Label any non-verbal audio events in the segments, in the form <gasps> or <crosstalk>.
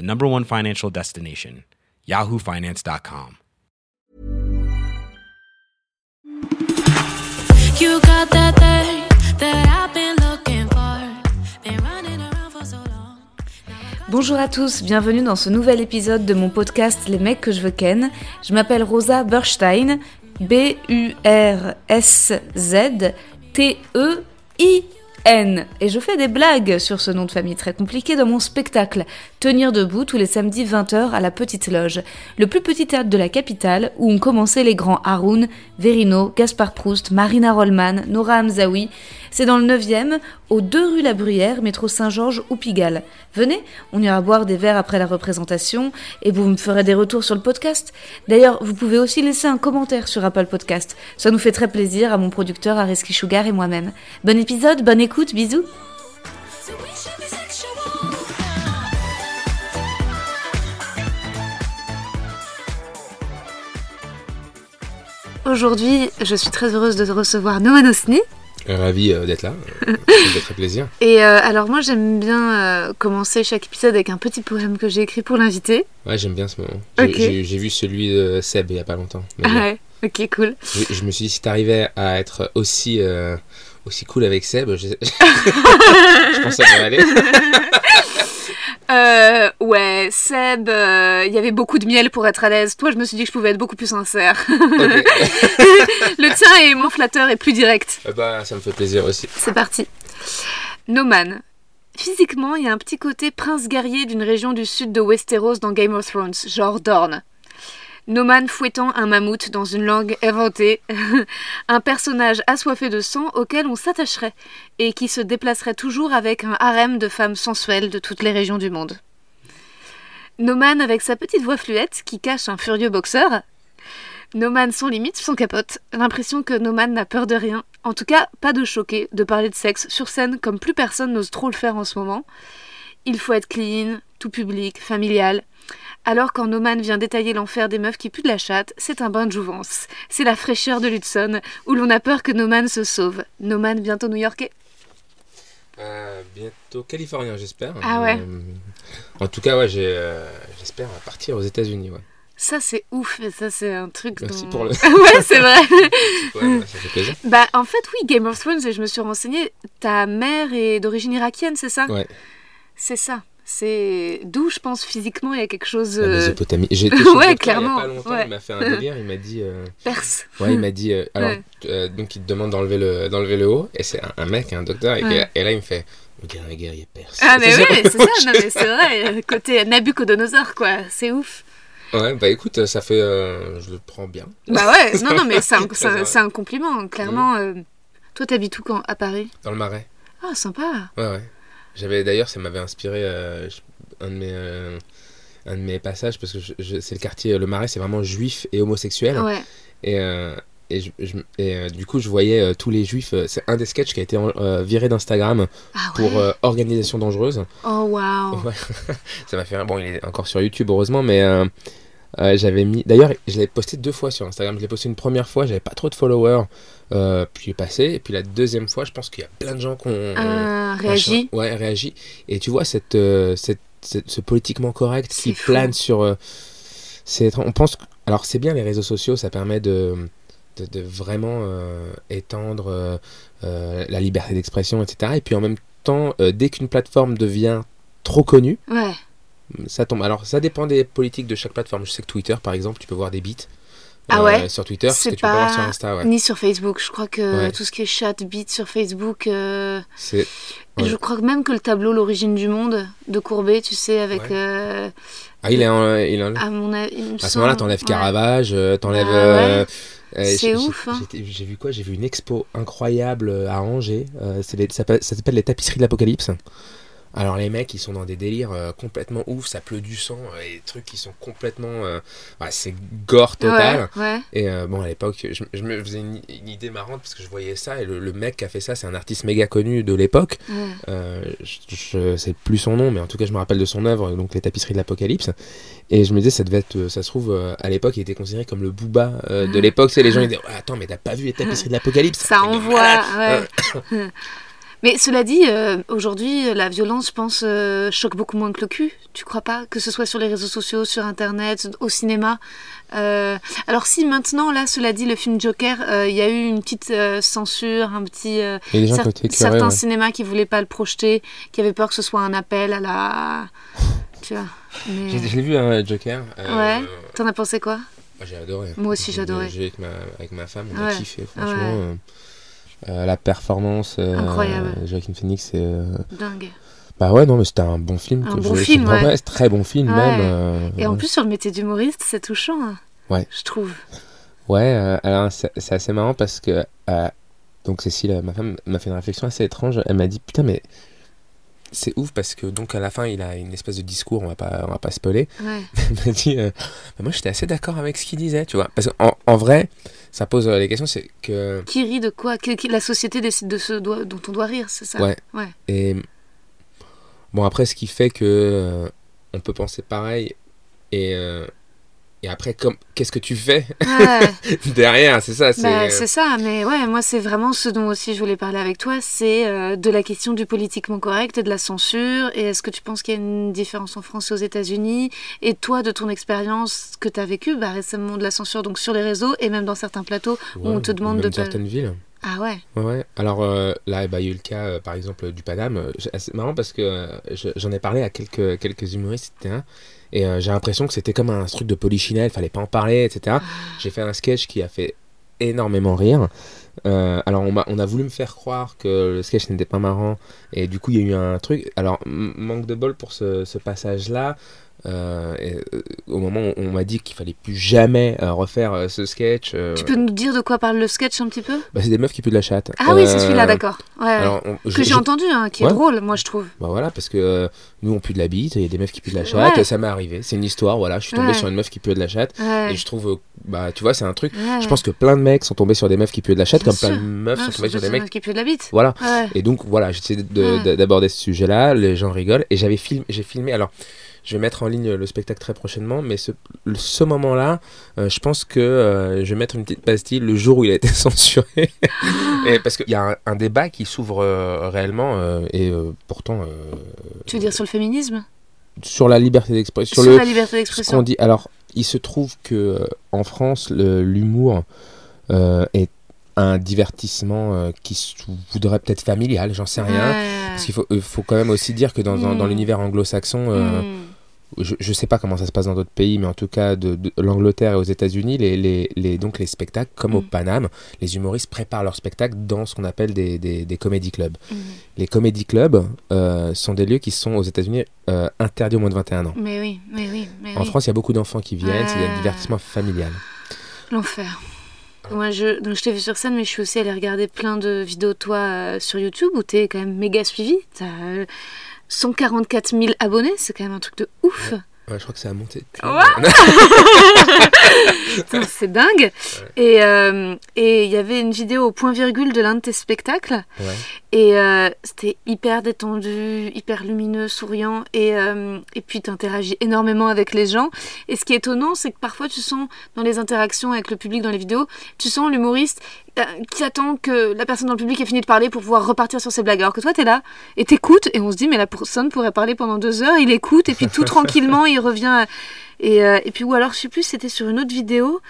the number one financial destination, yahoofinance.com. You got that thing that I've been looking for. Been running around for so long. Bonjour à tous, bienvenue dans ce nouvel épisode de mon podcast Les mecs que je veux ken. Je m'appelle Rosa Berstein, B-U-R-S-Z-T-E-I-N. Et je fais des blagues sur ce nom de famille très compliqué dans mon spectacle Tenir debout tous les samedis 20h à la Petite Loge, le plus petit théâtre de la capitale où ont commencé les grands Haroun, Verino, Gaspard Proust, Marina Rollman, Nora Hamzaoui. C'est dans le 9e, aux 2 rue La Bruyère, métro Saint-Georges ou Pigalle. Venez, on ira boire des verres après la représentation et vous me ferez des retours sur le podcast. D'ailleurs, vous pouvez aussi laisser un commentaire sur Apple Podcast. Ça nous fait très plaisir à mon producteur Areski Sugar et moi-même. Bon épisode, bonne écoute, bisous. Aujourd'hui, je suis très heureuse de recevoir Noman Osni. Ravi euh, d'être là, euh, <laughs> ça fait très plaisir. Et euh, alors moi, j'aime bien euh, commencer chaque épisode avec un petit poème que j'ai écrit pour l'invité. Ouais, j'aime bien ce moment. J'ai Ok. j'ai- j'ai vu celui de Seb il y a pas longtemps. Ah ouais, ok, cool. je, je me suis dit, si t'arrivais à être aussi, euh, aussi cool avec Seb, je, <laughs> je pense que ça devrait aller. <laughs> Euh, ouais, Seb, euh, il y avait beaucoup de miel pour être à l'aise. Toi, je me suis dit que je pouvais être beaucoup plus sincère. <laughs> Le tien est moins flatteur et plus direct. Euh, bah, ça me fait plaisir aussi. C'est parti. Noman. Physiquement, il y a un petit côté prince guerrier d'une région du sud de Westeros dans Game of Thrones, genre Dorne. Noman fouettant un mammouth dans une langue inventée, <laughs> un personnage assoiffé de sang auquel on s'attacherait et qui se déplacerait toujours avec un harem de femmes sensuelles de toutes les régions du monde. Noman avec sa petite voix fluette qui cache un furieux boxeur. Noman sans limite, sans capote. L'impression que Noman n'a peur de rien. En tout cas, pas de choquer, de parler de sexe sur scène comme plus personne n'ose trop le faire en ce moment. Il faut être clean, tout public, familial. Alors quand Noman vient détailler l'enfer des meufs qui puent de la chatte, c'est un bain de jouvence. C'est la fraîcheur de l'Hudson, où l'on a peur que Noman se sauve. Noman bientôt new-yorkais. Euh, bientôt californien, j'espère. Ah ouais. Euh, en tout cas, ouais, euh, j'espère partir aux États-Unis. Ouais. Ça c'est ouf, et ça c'est un truc Merci dont- pour le. <laughs> ouais, c'est vrai. <laughs> Ouais, ça fait plaisir. bah en fait oui, Game of Thrones, et je me suis renseignée, ta mère est d'origine irakienne, c'est ça? Ouais. C'est ça. C'est d'où je pense physiquement il y a quelque chose La euh, Mésopotamie. <laughs> Chez Ouais, le clairement, Il y a pas longtemps, ouais. il m'a fait un délire. Il m'a dit. euh, perse. Ouais, il m'a dit. euh, alors, Ouais. euh, donc, il te demande d'enlever le, d'enlever le haut. Et c'est un, un mec, un docteur. Et, Ouais. et là, il me fait. Un guerrier perse. Ah mais oui, c'est ça, <laughs> non mais c'est vrai, le côté Nabucodonosor quoi, c'est ouf. Ouais, bah écoute, ça fait. je le prends bien. Bah ouais, <laughs> non non mais c'est un, compliment, clairement. Toi t'habites où quand À Paris? Dans le marais. Ah sympa. Ouais, ouais. J'avais d'ailleurs, ça m'avait inspiré euh, un, de mes, euh, un de mes passages parce que je- je- c'est le quartier, le marais, c'est vraiment juif et homosexuel. Ouais. Et, euh, et, je- je- et, euh, du coup, je voyais euh, tous les juifs. c'est un des sketchs qui a été viré d'Instagram Ah ouais. pour organisation dangereuse. Oh waouh. Ouais. <laughs> Ça m'a fait. Bon, il est encore sur YouTube, heureusement, mais euh, j'avais mis. D'ailleurs, je l'ai posté deux fois sur Instagram. Je l'ai posté une première fois, j'avais pas trop de followers, euh, puis il est passé. Et puis la deuxième fois, je pense qu'il y a plein de gens qui ont. Ah, réagi. Ouais, réagi. Et tu vois, cette, euh, cette, cette- ce politiquement correct qui fou. plane sur. c'est. On pense. Alors, c'est bien les réseaux sociaux, ça permet de. De, de vraiment étendre la liberté d'expression, etc. Et puis en même temps, dès qu'une plateforme devient trop connue, Ouais. Ça tombe. Alors, ça dépend des politiques de chaque plateforme. Je sais que Twitter, par exemple, tu peux voir des bits. Ah ouais sur Twitter, ce C'est que tu peux pas voir sur Insta. Ouais. Ni sur Facebook. Je crois que Ouais. tout ce qui est chat, beat sur Facebook. euh, C'est Ouais. Je crois même que le tableau L'origine du monde de Courbet, tu sais, avec. Euh, ah, il est en, il est en- à mon avis. À ce moment-là, t'enlèves. Caravage, euh, t'enlèves. Ah euh, euh, C'est ouf, j'ai- hein. J'ai vu quoi? J'ai vu une expo incroyable euh, à Angers. euh, les- ça s'appelle les tapisseries de l'Apocalypse. Alors les mecs, ils sont dans des délires euh, complètement ouf, ça pleut du sang, euh, et des trucs qui sont complètement... euh, ouais, c'est gore total. Ouais, ouais. Et bon, à l'époque, je, je me faisais une, une idée marrante parce que je voyais ça, et le, le mec qui a fait ça, c'est un artiste méga connu de l'époque. ouais. Je, je sais plus son nom, mais en tout cas, je me rappelle de son œuvre, donc les tapisseries de l'Apocalypse. Et je me disais, ça devait être, ça se trouve, à l'époque, il était considéré comme le booba de l'époque. Sais, les gens ils disaient, Ah, attends, mais t'as pas vu les tapisseries de l'Apocalypse? Ça de envoie. <laughs> Mais cela dit, euh, aujourd'hui, la violence, je pense, euh, choque beaucoup moins que le cul. Tu crois pas? Que ce soit sur les réseaux sociaux, sur Internet, au cinéma. Euh, alors si maintenant, là, cela dit, le film Joker, il y a eu une petite censure, un petit... cer- certains ouais. cinémas qui voulaient pas le projeter, qui avaient peur que ce soit un appel à la... Tu vois mais- J'ai- Je l'ai vu, un Joker. Ouais. T'en as pensé quoi? J'ai adoré. Moi aussi, j'ai adoré. J'ai avec ma, avec ma femme, on a Ouais. kiffé, franchement. Ouais. Euh, la performance, euh, Incroyable. Joaquin Phoenix, c'est. euh, Dingue. Bah ouais, non, mais c'était un bon film. Un bon film, ouais. c'est très bon film Ouais. même. euh, Et en ouais. plus, sur le métier d'humoriste, c'est touchant. hein, Ouais. Je trouve. Ouais, euh, alors c'est assez marrant parce que euh, donc Cécile, ma femme, m'a fait une réflexion assez étrange. Elle m'a dit putain mais c'est ouf parce que donc à la fin il a une espèce de discours, on va pas, on va pas spoiler. Ouais. <laughs> Elle m'a dit Bah, moi j'étais assez d'accord avec ce qu'il disait, tu vois. Parce qu'en en vrai, ça pose euh, les questions, c'est que Qui rit de quoi? Que- qui- La société décide de ce dont on doit rire, c'est ça? Ouais. Ouais. et bon après ce qui fait que euh, on peut penser pareil et euh, et après qu'est-ce que tu fais Ouais, <laughs> derrière, c'est ça, c'est bah, c'est ça, mais ouais, moi c'est vraiment ce dont aussi je voulais parler avec toi, c'est euh, de la question du politiquement correct et de la censure. Et est-ce que tu penses qu'il y a une différence en France et aux États-Unis? Et toi, de ton expérience que tu as vécue bah, récemment de la censure donc sur les réseaux et même dans certains plateaux où on te demande même de pas- certaines villes. Ah ouais Ouais. Alors euh, là, bah, il y a eu le cas, euh, par exemple, du Paname. Euh, C'est marrant parce que euh, je- j'en ai parlé à quelques, quelques humoristes, etc. Et euh, j'ai l'impression que c'était comme un truc de polichinelle, fallait pas en parler, etc. J'ai fait un sketch qui a fait énormément rire. Euh, alors on, a voulu me faire croire que le sketch n'était pas marrant et du coup il y a eu un truc. Alors manque de bol pour ce, ce passage-là. Euh, et, euh, au moment où on m'a dit qu'il fallait plus jamais euh, refaire ce sketch, Tu peux nous dire de quoi parle le sketch un petit peu? bah, c'est des meufs qui puent de la chatte. Ah oui, c'est celui-là, d'accord. Ouais, ouais. alors, on- que j'ai entendu, hein, qui est drôle, moi je trouve. Bah voilà, parce que nous on pue de la bite, il y a des meufs qui puent de la chatte, Ouais. ça m'est arrivé, c'est une histoire, voilà, je suis tombé sur une meuf qui pue de la chatte, et je trouve, bah tu vois, c'est un truc, je pense que plein de mecs sont tombés sur des meufs qui puent de la chatte, Bien comme plein de meufs sont tombés sur des mecs, qui pue de la bite. voilà. Et donc voilà, de- d'aborder ce sujet-là, les gens rigolent, et j'avais j'ai filmé, alors je vais mettre en ligne le spectacle très prochainement, mais ce, moment-là, euh, je pense que euh, je vais mettre une petite pastille le jour où il a été <laughs> censuré, et parce qu'il y a un, un débat qui s'ouvre euh, réellement, et pourtant... Tu veux dire sur le féminisme? sur la liberté d'expression, Sur, sur, la liberté d'expression. dit. Alors, il se trouve que en France, l'humour est un divertissement euh, qui voudrait peut-être familial, j'en sais rien. Ouais. Parce qu'il faut, euh, faut quand même aussi dire que dans, dans- dans Mm. l'univers anglo-saxon, euh, Hmm. Je, je sais pas comment ça se passe dans d'autres pays, mais en tout cas de, de l'Angleterre et aux États-Unis, les, les, les- donc les spectacles, comme au Mm. Paname, les humoristes préparent leurs spectacles dans ce qu'on appelle des, des, des comedy clubs. Hmm. Les comedy clubs euh, sont des lieux qui sont aux États-Unis euh, interdits au moins de 21 ans. Mais oui, mais oui, mais En oui. France, il y a beaucoup d'enfants qui viennent, c'est Ouais. un divertissement familial. L'enfer. Moi, je, donc, je t'ai vu sur scène, mais je suis aussi allée regarder plein de vidéos toi euh, sur YouTube où t'es quand même méga suivi. T'as euh, 144 000 abonnés, c'est quand même un truc de ouf. Ouais, je crois que ça a monté. Ouais. C'est dingue. Et euh, et il y avait une vidéo au point virgule de l'un de tes spectacles. Et euh, c'était hyper détendu, hyper lumineux, souriant. Et, euh, et puis, tu interagis énormément avec les gens. Et ce qui est étonnant, c'est que parfois, tu sens dans les interactions avec le public, dans les vidéos, tu sens l'humoriste euh, qui attend que la personne dans le public ait fini de parler pour pouvoir repartir sur ses blagues. Alors que toi, tu es là et t'écoutes. Et on se dit, mais la personne pourrait parler pendant deux heures. Il écoute. Et puis, tout <laughs> tranquillement, il revient. à- Et, euh, et puis, ou alors, je sais plus, c'était sur une autre vidéo.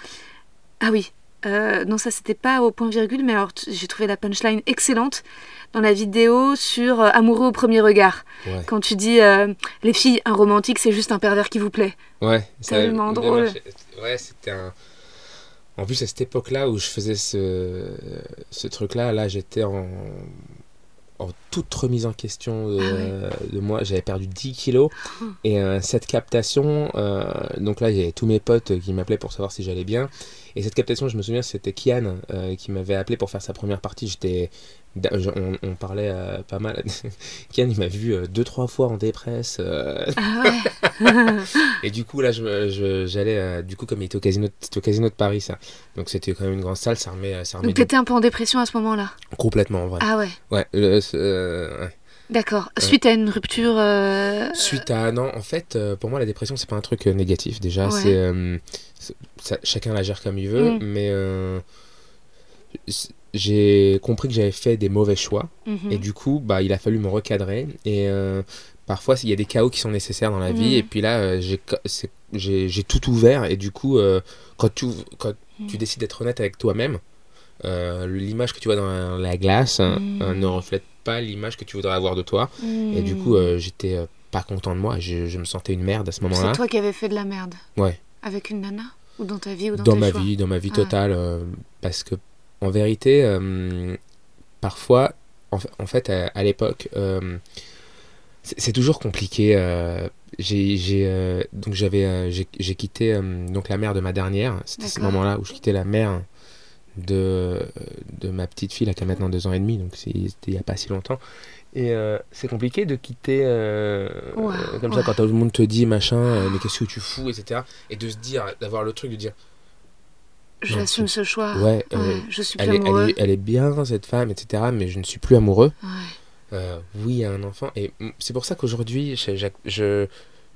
Ah oui. Euh, non, ça c'était pas au point virgule, mais alors j'ai trouvé la punchline excellente dans la vidéo sur euh, Amoureux au premier regard. Ouais. Quand tu dis euh, les filles, un romantique c'est juste un pervers qui vous plaît. Ouais, ça Tellement drôle. marché. Ouais, c'était un. En plus, à cette époque-là où je faisais ce, ce truc-là, là, j'étais en, en toute remise en question de, Ah de moi. J'avais perdu 10 kilos. Et euh, cette captation, euh, donc là, il y avait tous mes potes qui m'appelaient pour savoir si j'allais bien. Et cette captation, je me souviens, c'était Kian euh, qui m'avait appelé pour faire sa première partie. J'étais, on, on parlait pas mal. <laughs> Kian, il m'a vu deux trois fois en dépresse. Ah ouais. <laughs> et du coup, là, j'allais, du coup, comme il était au casino, au casino de Paris, ça. Donc c'était quand même une grande salle, ça remet, ça remet Donc t'étais un peu en dépression à ce moment-là? complètement en vrai. Ah ouais. Ouais, le- ce- ouais. D'accord. Suite à une rupture. euh, Suite à non, en fait, euh, pour moi, la dépression, c'est pas un truc euh, négatif. Déjà, Ouais. c'est euh, ça- chacun la gère comme il veut, Mm. mais euh, j'ai compris que j'avais fait des mauvais choix mhm. et du coup, bah, il a fallu me recadrer et euh, parfois, il y a des chaos qui sont nécessaires dans la vie Mm. et puis là, euh, j'ai tout ouvert et du coup, euh, quand tu quand tu Mm. décides d'être honnête avec toi-même. euh, l'image que tu vois dans la glace hein, Mm. euh, ne reflète pas l'image que tu voudrais avoir de toi et du Hmm. coup, euh, j'étais euh, pas content de moi. Je, je me sentais une merde à ce moment-là. C'est toi qui avais fait de la merde. Ouais. Avec une nana Ou dans ta vie ou dans, Dans tes ma choix vie, dans ma vie Ouais. totale. euh, parce que, en vérité, parfois, en, fa- en fait, à, à l'époque, c'est toujours compliqué. j'ai donc j'avais j'ai quitté donc la mère de ma dernière. C'était ce moment-là où je quittais la mère de, de ma petite fille là, qui a maintenant deux ans et demi. Donc c'était il y a pas si longtemps. Et euh, c'est compliqué de quitter euh, euh, comme ouais. ça quand tout le monde te dit machin, mais qu'est-ce que tu fous, etc. Et de se dire, d'avoir le truc de dire, J'assume ce choix. ouais, je suis plus elle, est, elle, amoureux. est, elle est bien cette femme, etc. Mais je ne suis plus amoureux. Ouais. Oui, a un enfant. Et c'est pour ça qu'aujourd'hui, je-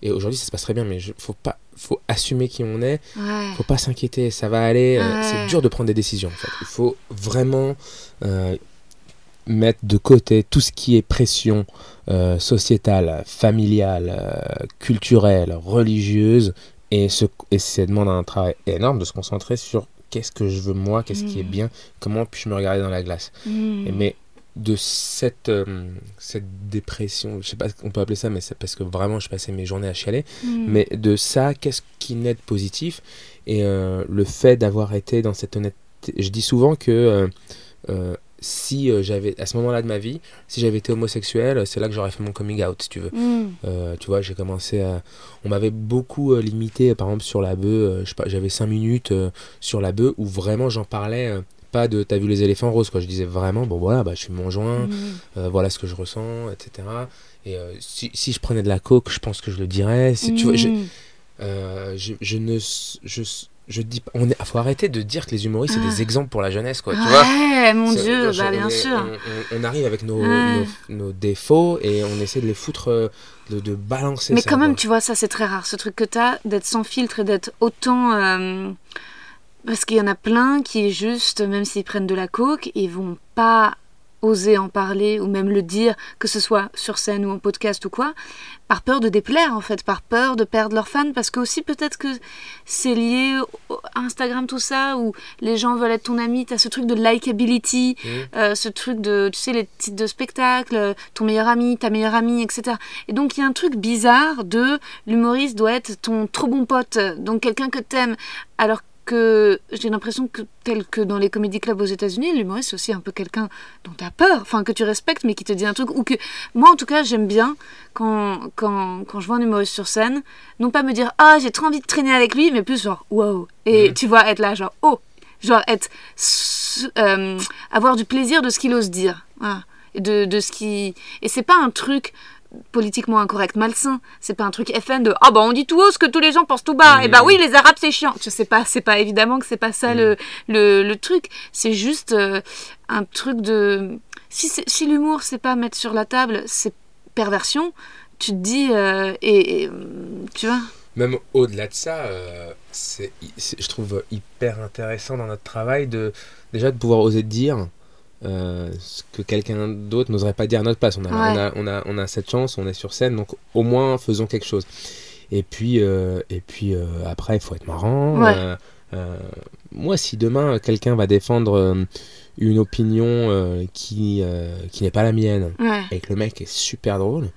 et aujourd'hui ça se passe très bien, mais il faut pas, faut assumer qui on est. Ouais. Faut pas s'inquiéter, ça va aller. euh, Ouais. C'est dur de prendre des décisions. En fait, il faut vraiment euh, mettre de côté tout ce qui est pression euh, sociétale, familiale, euh, culturelle, religieuse, et ça demande un travail énorme de se concentrer sur qu'est-ce que je veux moi, qu'est-ce qui est Mhm. bien, comment puis-je me regarder dans la glace. Et Mais de cette, euh, cette dépression, je sais pas qu'on peut appeler ça, mais c'est parce que vraiment je passais mes journées à chialer. Hmm. Mais de ça, qu'est-ce qui naît de positif? Et euh, le fait d'avoir été dans cette honnêteté. Je dis souvent que euh, si j'avais, à ce moment-là de ma vie, si j'avais été homosexuel, c'est là que j'aurais fait mon coming out, si tu veux. Hmm. Tu vois, j'ai commencé à. On m'avait beaucoup limité, par exemple, sur la bœuf. j'avais 5 minutes sur la bœuf où vraiment j'en parlais. Pas de t'as vu les éléphants roses, quoi. Je disais vraiment, bon voilà, bah, je suis mon joint, Hmm. euh, voilà ce que je ressens, etc. Et euh, si, si je prenais de la coke, je pense que je le dirais. Si, tu vois, je, Hmm. euh, je, je ne. Je, je dis pas. On est, faut arrêter de dire que les humoristes, c'est Ah. des exemples pour la jeunesse, quoi. Tu vois mon C'est- dieu, bah on bien est- sûr. On, arrive avec nos, Ouais. nos, nos défauts et on essaie de les foutre, de, de balancer Mais ça, quand même, quoi. tu vois, ça c'est très rare, ce truc que t'as, d'être sans filtre et d'être autant. Parce qu'il y en a plein qui, juste, même s'ils prennent de la coke, ils vont pas oser en parler ou même le dire, que ce soit sur scène ou en podcast ou quoi, par peur de déplaire en fait, par peur de perdre leurs fans, parce que aussi peut-être que c'est lié à Instagram tout ça, où les gens veulent être ton ami, t'as ce truc de likability, Mhm. euh, ce truc de, tu sais, les titres de spectacle, ton meilleur ami, ta meilleure amie, etc. Et donc il y a un truc bizarre de l'humoriste doit être ton trop bon pote, donc quelqu'un que t'aimes, alors que j'ai l'impression que tel que dans les comédie clubs aux États-Unis, l'humoriste c'est aussi un peu quelqu'un dont tu as peur, enfin que tu respectes mais qui te dit un truc ou que moi en tout cas j'aime bien quand, quand, quand je vois un humoriste sur scène, non pas me dire ah j'ai trop envie de traîner avec lui, mais plus genre wow et tu vois être là genre oh genre être euh, avoir du plaisir de ce qu'il ose dire, voilà. et de, de ce qui et c'est pas un truc politiquement incorrect, malsain. C'est pas un truc FN de ah bah on dit tout haut ce que tous les gens pensent tout bas. Et bah oui les Arabes c'est chiant. Je sais pas, c'est pas évidemment que c'est pas ça le, le, le truc. C'est juste euh, un truc de si si l'humour c'est pas mettre sur la table, c'est perversion. Tu te dis euh, et, et, tu vois. Même au-delà de ça, euh, c'est- je trouve hyper intéressant dans notre travail de déjà de pouvoir oser dire euh, ce que quelqu'un d'autre n'oserait pas dire à notre place. On a, Ouais. on, a, on, a, on a cette chance, on est sur scène, donc au moins faisons quelque chose. Et puis, euh, et puis euh, après, il faut être marrant. Ouais. Moi, si demain quelqu'un va défendre une opinion qui, qui n'est pas la mienne Ouais. et que le mec est super drôle,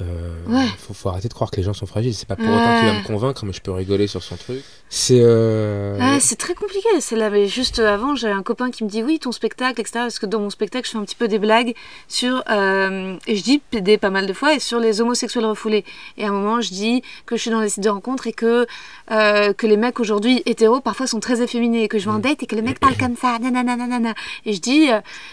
Ouais. faut, faut arrêter de croire que les gens sont fragiles. C'est pas pour autant qu'il va me convaincre, mais je peux rigoler sur son truc. C'est. euh, Ouais, c'est très compliqué. C'est là, mais juste avant, j'avais un copain qui me dit oui, ton spectacle, etc. Parce que dans mon spectacle, je fais un petit peu des blagues sur, euh, et je dis PD pas mal de fois, et sur les homosexuels refoulés. Et à un moment, je dis que je suis dans les sites de rencontres et que euh, que les mecs aujourd'hui hétéros parfois sont très efféminés, et que je vais en date et que les mecs parlent comme ça, nanana, nanana. Et je dis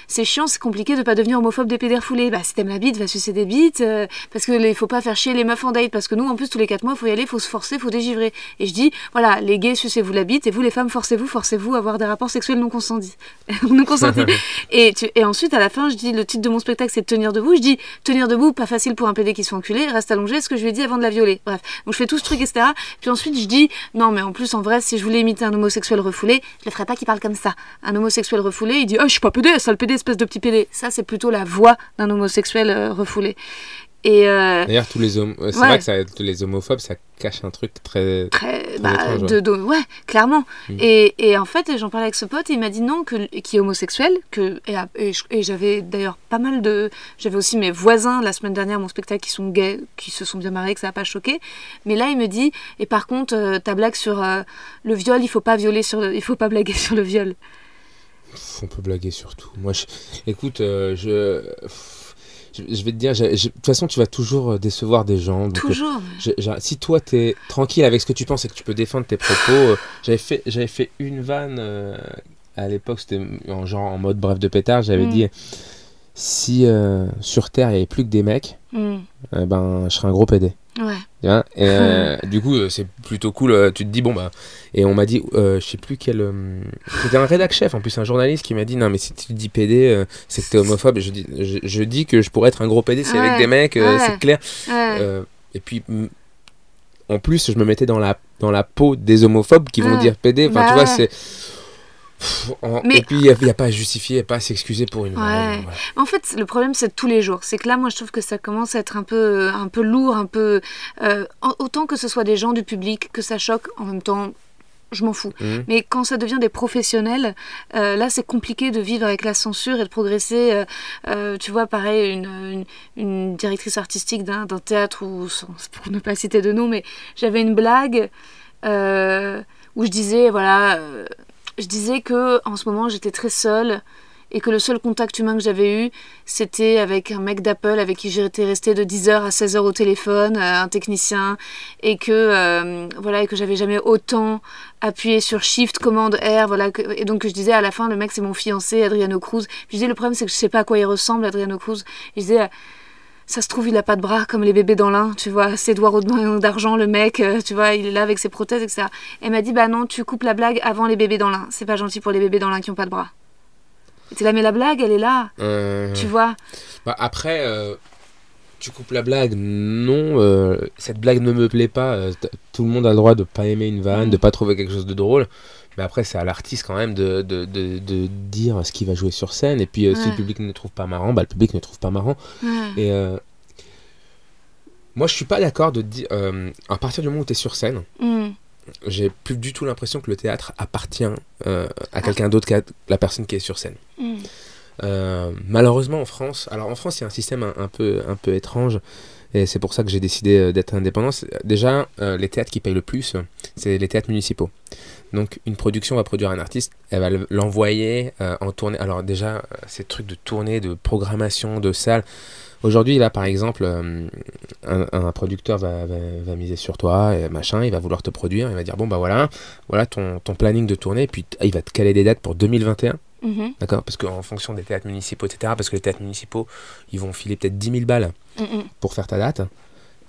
c'est chiant, c'est compliqué de pas devenir homophobe des PD refoulés. Bah si t'aimes la bite, va sucer des bites, parce que il faut pas faire chier les meufs en date, parce que nous en plus tous les quatre mois, faut y aller, faut se forcer, faut dégivrer. Et je dis voilà, les gays sucez-vous la bite et vous les femmes forcez-vous, forcez-vous à avoir des rapports sexuels non consentis. <laughs> non consentis. <laughs> et, tu- et ensuite à la fin, je dis le titre de mon spectacle c'est tenir debout. Je dis tenir debout, pas facile pour un PD qui se fait enculer, reste allongé, ce que je lui ai dit avant de la violer. Bref, donc je fais tout ce truc etc. Puis ensuite je dis non mais en plus en vrai si je voulais imiter un homosexuel refoulé, je le ferais pas qui parle comme ça. Un homosexuel refoulé, il dit ah je suis pas PD, sale PD espèce de petit PD. Ça c'est plutôt la voix d'un homosexuel euh, refoulé. Et euh, D'ailleurs, tous les c'est Ouais. vrai que ça, tous les homophobes, ça cache un truc très. très bah, étrange, ouais. de, de- ouais clairement Mm. et, et en fait j'en parlais avec ce pote et il m'a dit non que qui est homosexuel que et, et je- et j'avais d'ailleurs pas mal de j'avais aussi mes voisins la semaine dernière mon spectacle qui sont gays qui se sont bien marrés que ça a pas choqué mais là il me dit et par contre euh, ta blague sur euh, le viol il faut pas violer sur le- il faut pas blaguer <laughs> sur le viol On peut blaguer sur tout. Moi, je... écoute, je... je. vais te dire, de toute façon, tu vas toujours euh, décevoir des gens. donc, euh, toujours si toi, t'es tranquille avec ce que tu penses et que tu peux défendre tes propos, euh, j'avais fait, j'avais fait une vanne euh, à l'époque, c'était en genre en mode bref de pétard. J'avais Mm. dit si euh, sur Terre il n'y avait plus que des mecs, Mm. eh ben, je serais un gros PD. ouais Tu vois et, euh, <laughs> du coup, euh, c'est plutôt cool. euh, tu te dis, bon, bah. Et on m'a dit, euh, je sais plus quel. euh, C'était un rédac chef, en plus, un journaliste qui m'a dit, non, mais si tu dis PD, euh, c'est que t'es homophobe. Et je dis, je, je dis que je pourrais être un gros PD, c'est avec Ouais, des mecs, euh, ouais. c'est clair. Euh, et puis. En plus, je me mettais dans la, dans la peau des homophobes qui vont dire PD. Enfin, Bah tu vois, ouais. c'est. Pff, en- Mais- Et puis, il n'y a, pas à justifier, il n'y a pas à s'excuser pour une Ouais. En fait, le problème, c'est tous les jours. C'est que là, moi, je trouve que ça commence à être un peu, un peu lourd, un peu. euh, autant que ce soit des gens du public, que ça choque, en même temps, je m'en fous. Mhm. Mais quand ça devient des professionnels, euh, là, c'est compliqué de vivre avec la censure et de progresser. euh, euh, tu vois, pareil, une, une, une directrice artistique d'un théâtre, ou sans- pour ne pas citer de nom, mais j'avais une blague où je disais, voilà, je disais que en ce moment, j'étais très seule et que le seul contact humain que j'avais eu, c'était avec un mec d'Apple avec qui j'étais restée de 10h à 16h au téléphone, euh, un technicien, et que euh, voilà, et que j'avais jamais autant appuyé sur Shift, commande R, voilà, et donc je disais à la fin, le mec c'est mon fiancé, Adriano Cruz. Je disais le problème c'est que je sais pas à quoi il ressemble, Adriano Cruz. Je disais ça se trouve, il a pas de bras comme les bébés dans l'un, tu vois, ses doigts rodents d'argent, le mec, euh, tu vois, il est là avec ses prothèses, etc. Elle m'a dit, bah non, tu coupes la blague avant les bébés dans l'un. C'est pas gentil pour les bébés dans l'un qui ont pas de bras. T'es là, mais la blague, elle est là, Euh, tu vois. Bah, après, euh, tu coupes la blague. Non, euh, cette blague ne me plaît pas. tout le monde a le droit de pas aimer une vanne, de pas trouver quelque chose de drôle. Mais après, c'est à l'artiste quand même de, de, de, de dire ce qu'il va jouer sur scène. Et puis, euh, si le public ne trouve pas marrant, bah, le public ne trouve pas marrant. Ouais. Et euh, moi, je suis pas d'accord de dire. euh, à partir du moment où tu es sur scène, Mm. j'ai plus du tout l'impression que le théâtre appartient à quelqu'un d'autre qu'à la personne qui est sur scène. Mm. Malheureusement en France, alors en France il y a un système un, un peu, un peu étrange et c'est pour ça que j'ai décidé euh, d'être indépendant. C'est- Déjà, euh, les théâtres qui payent le plus, euh, c'est les théâtres municipaux. Donc une production va produire un artiste, elle va le- l'envoyer euh, en tournée. Alors déjà, euh, ces trucs de tournée, de programmation, de salle. Aujourd'hui, là par exemple, euh, un, producteur va, va, miser sur toi, machin, il va vouloir te produire, il va dire bon bah voilà, voilà ton, ton planning de tournée, puis il va te caler des dates pour 2021. Mhm. D'accord Parce qu'en fonction des théâtres municipaux, etc., parce que les théâtres municipaux, ils vont filer peut-être 10 000 balles Mm, mm. pour faire ta date.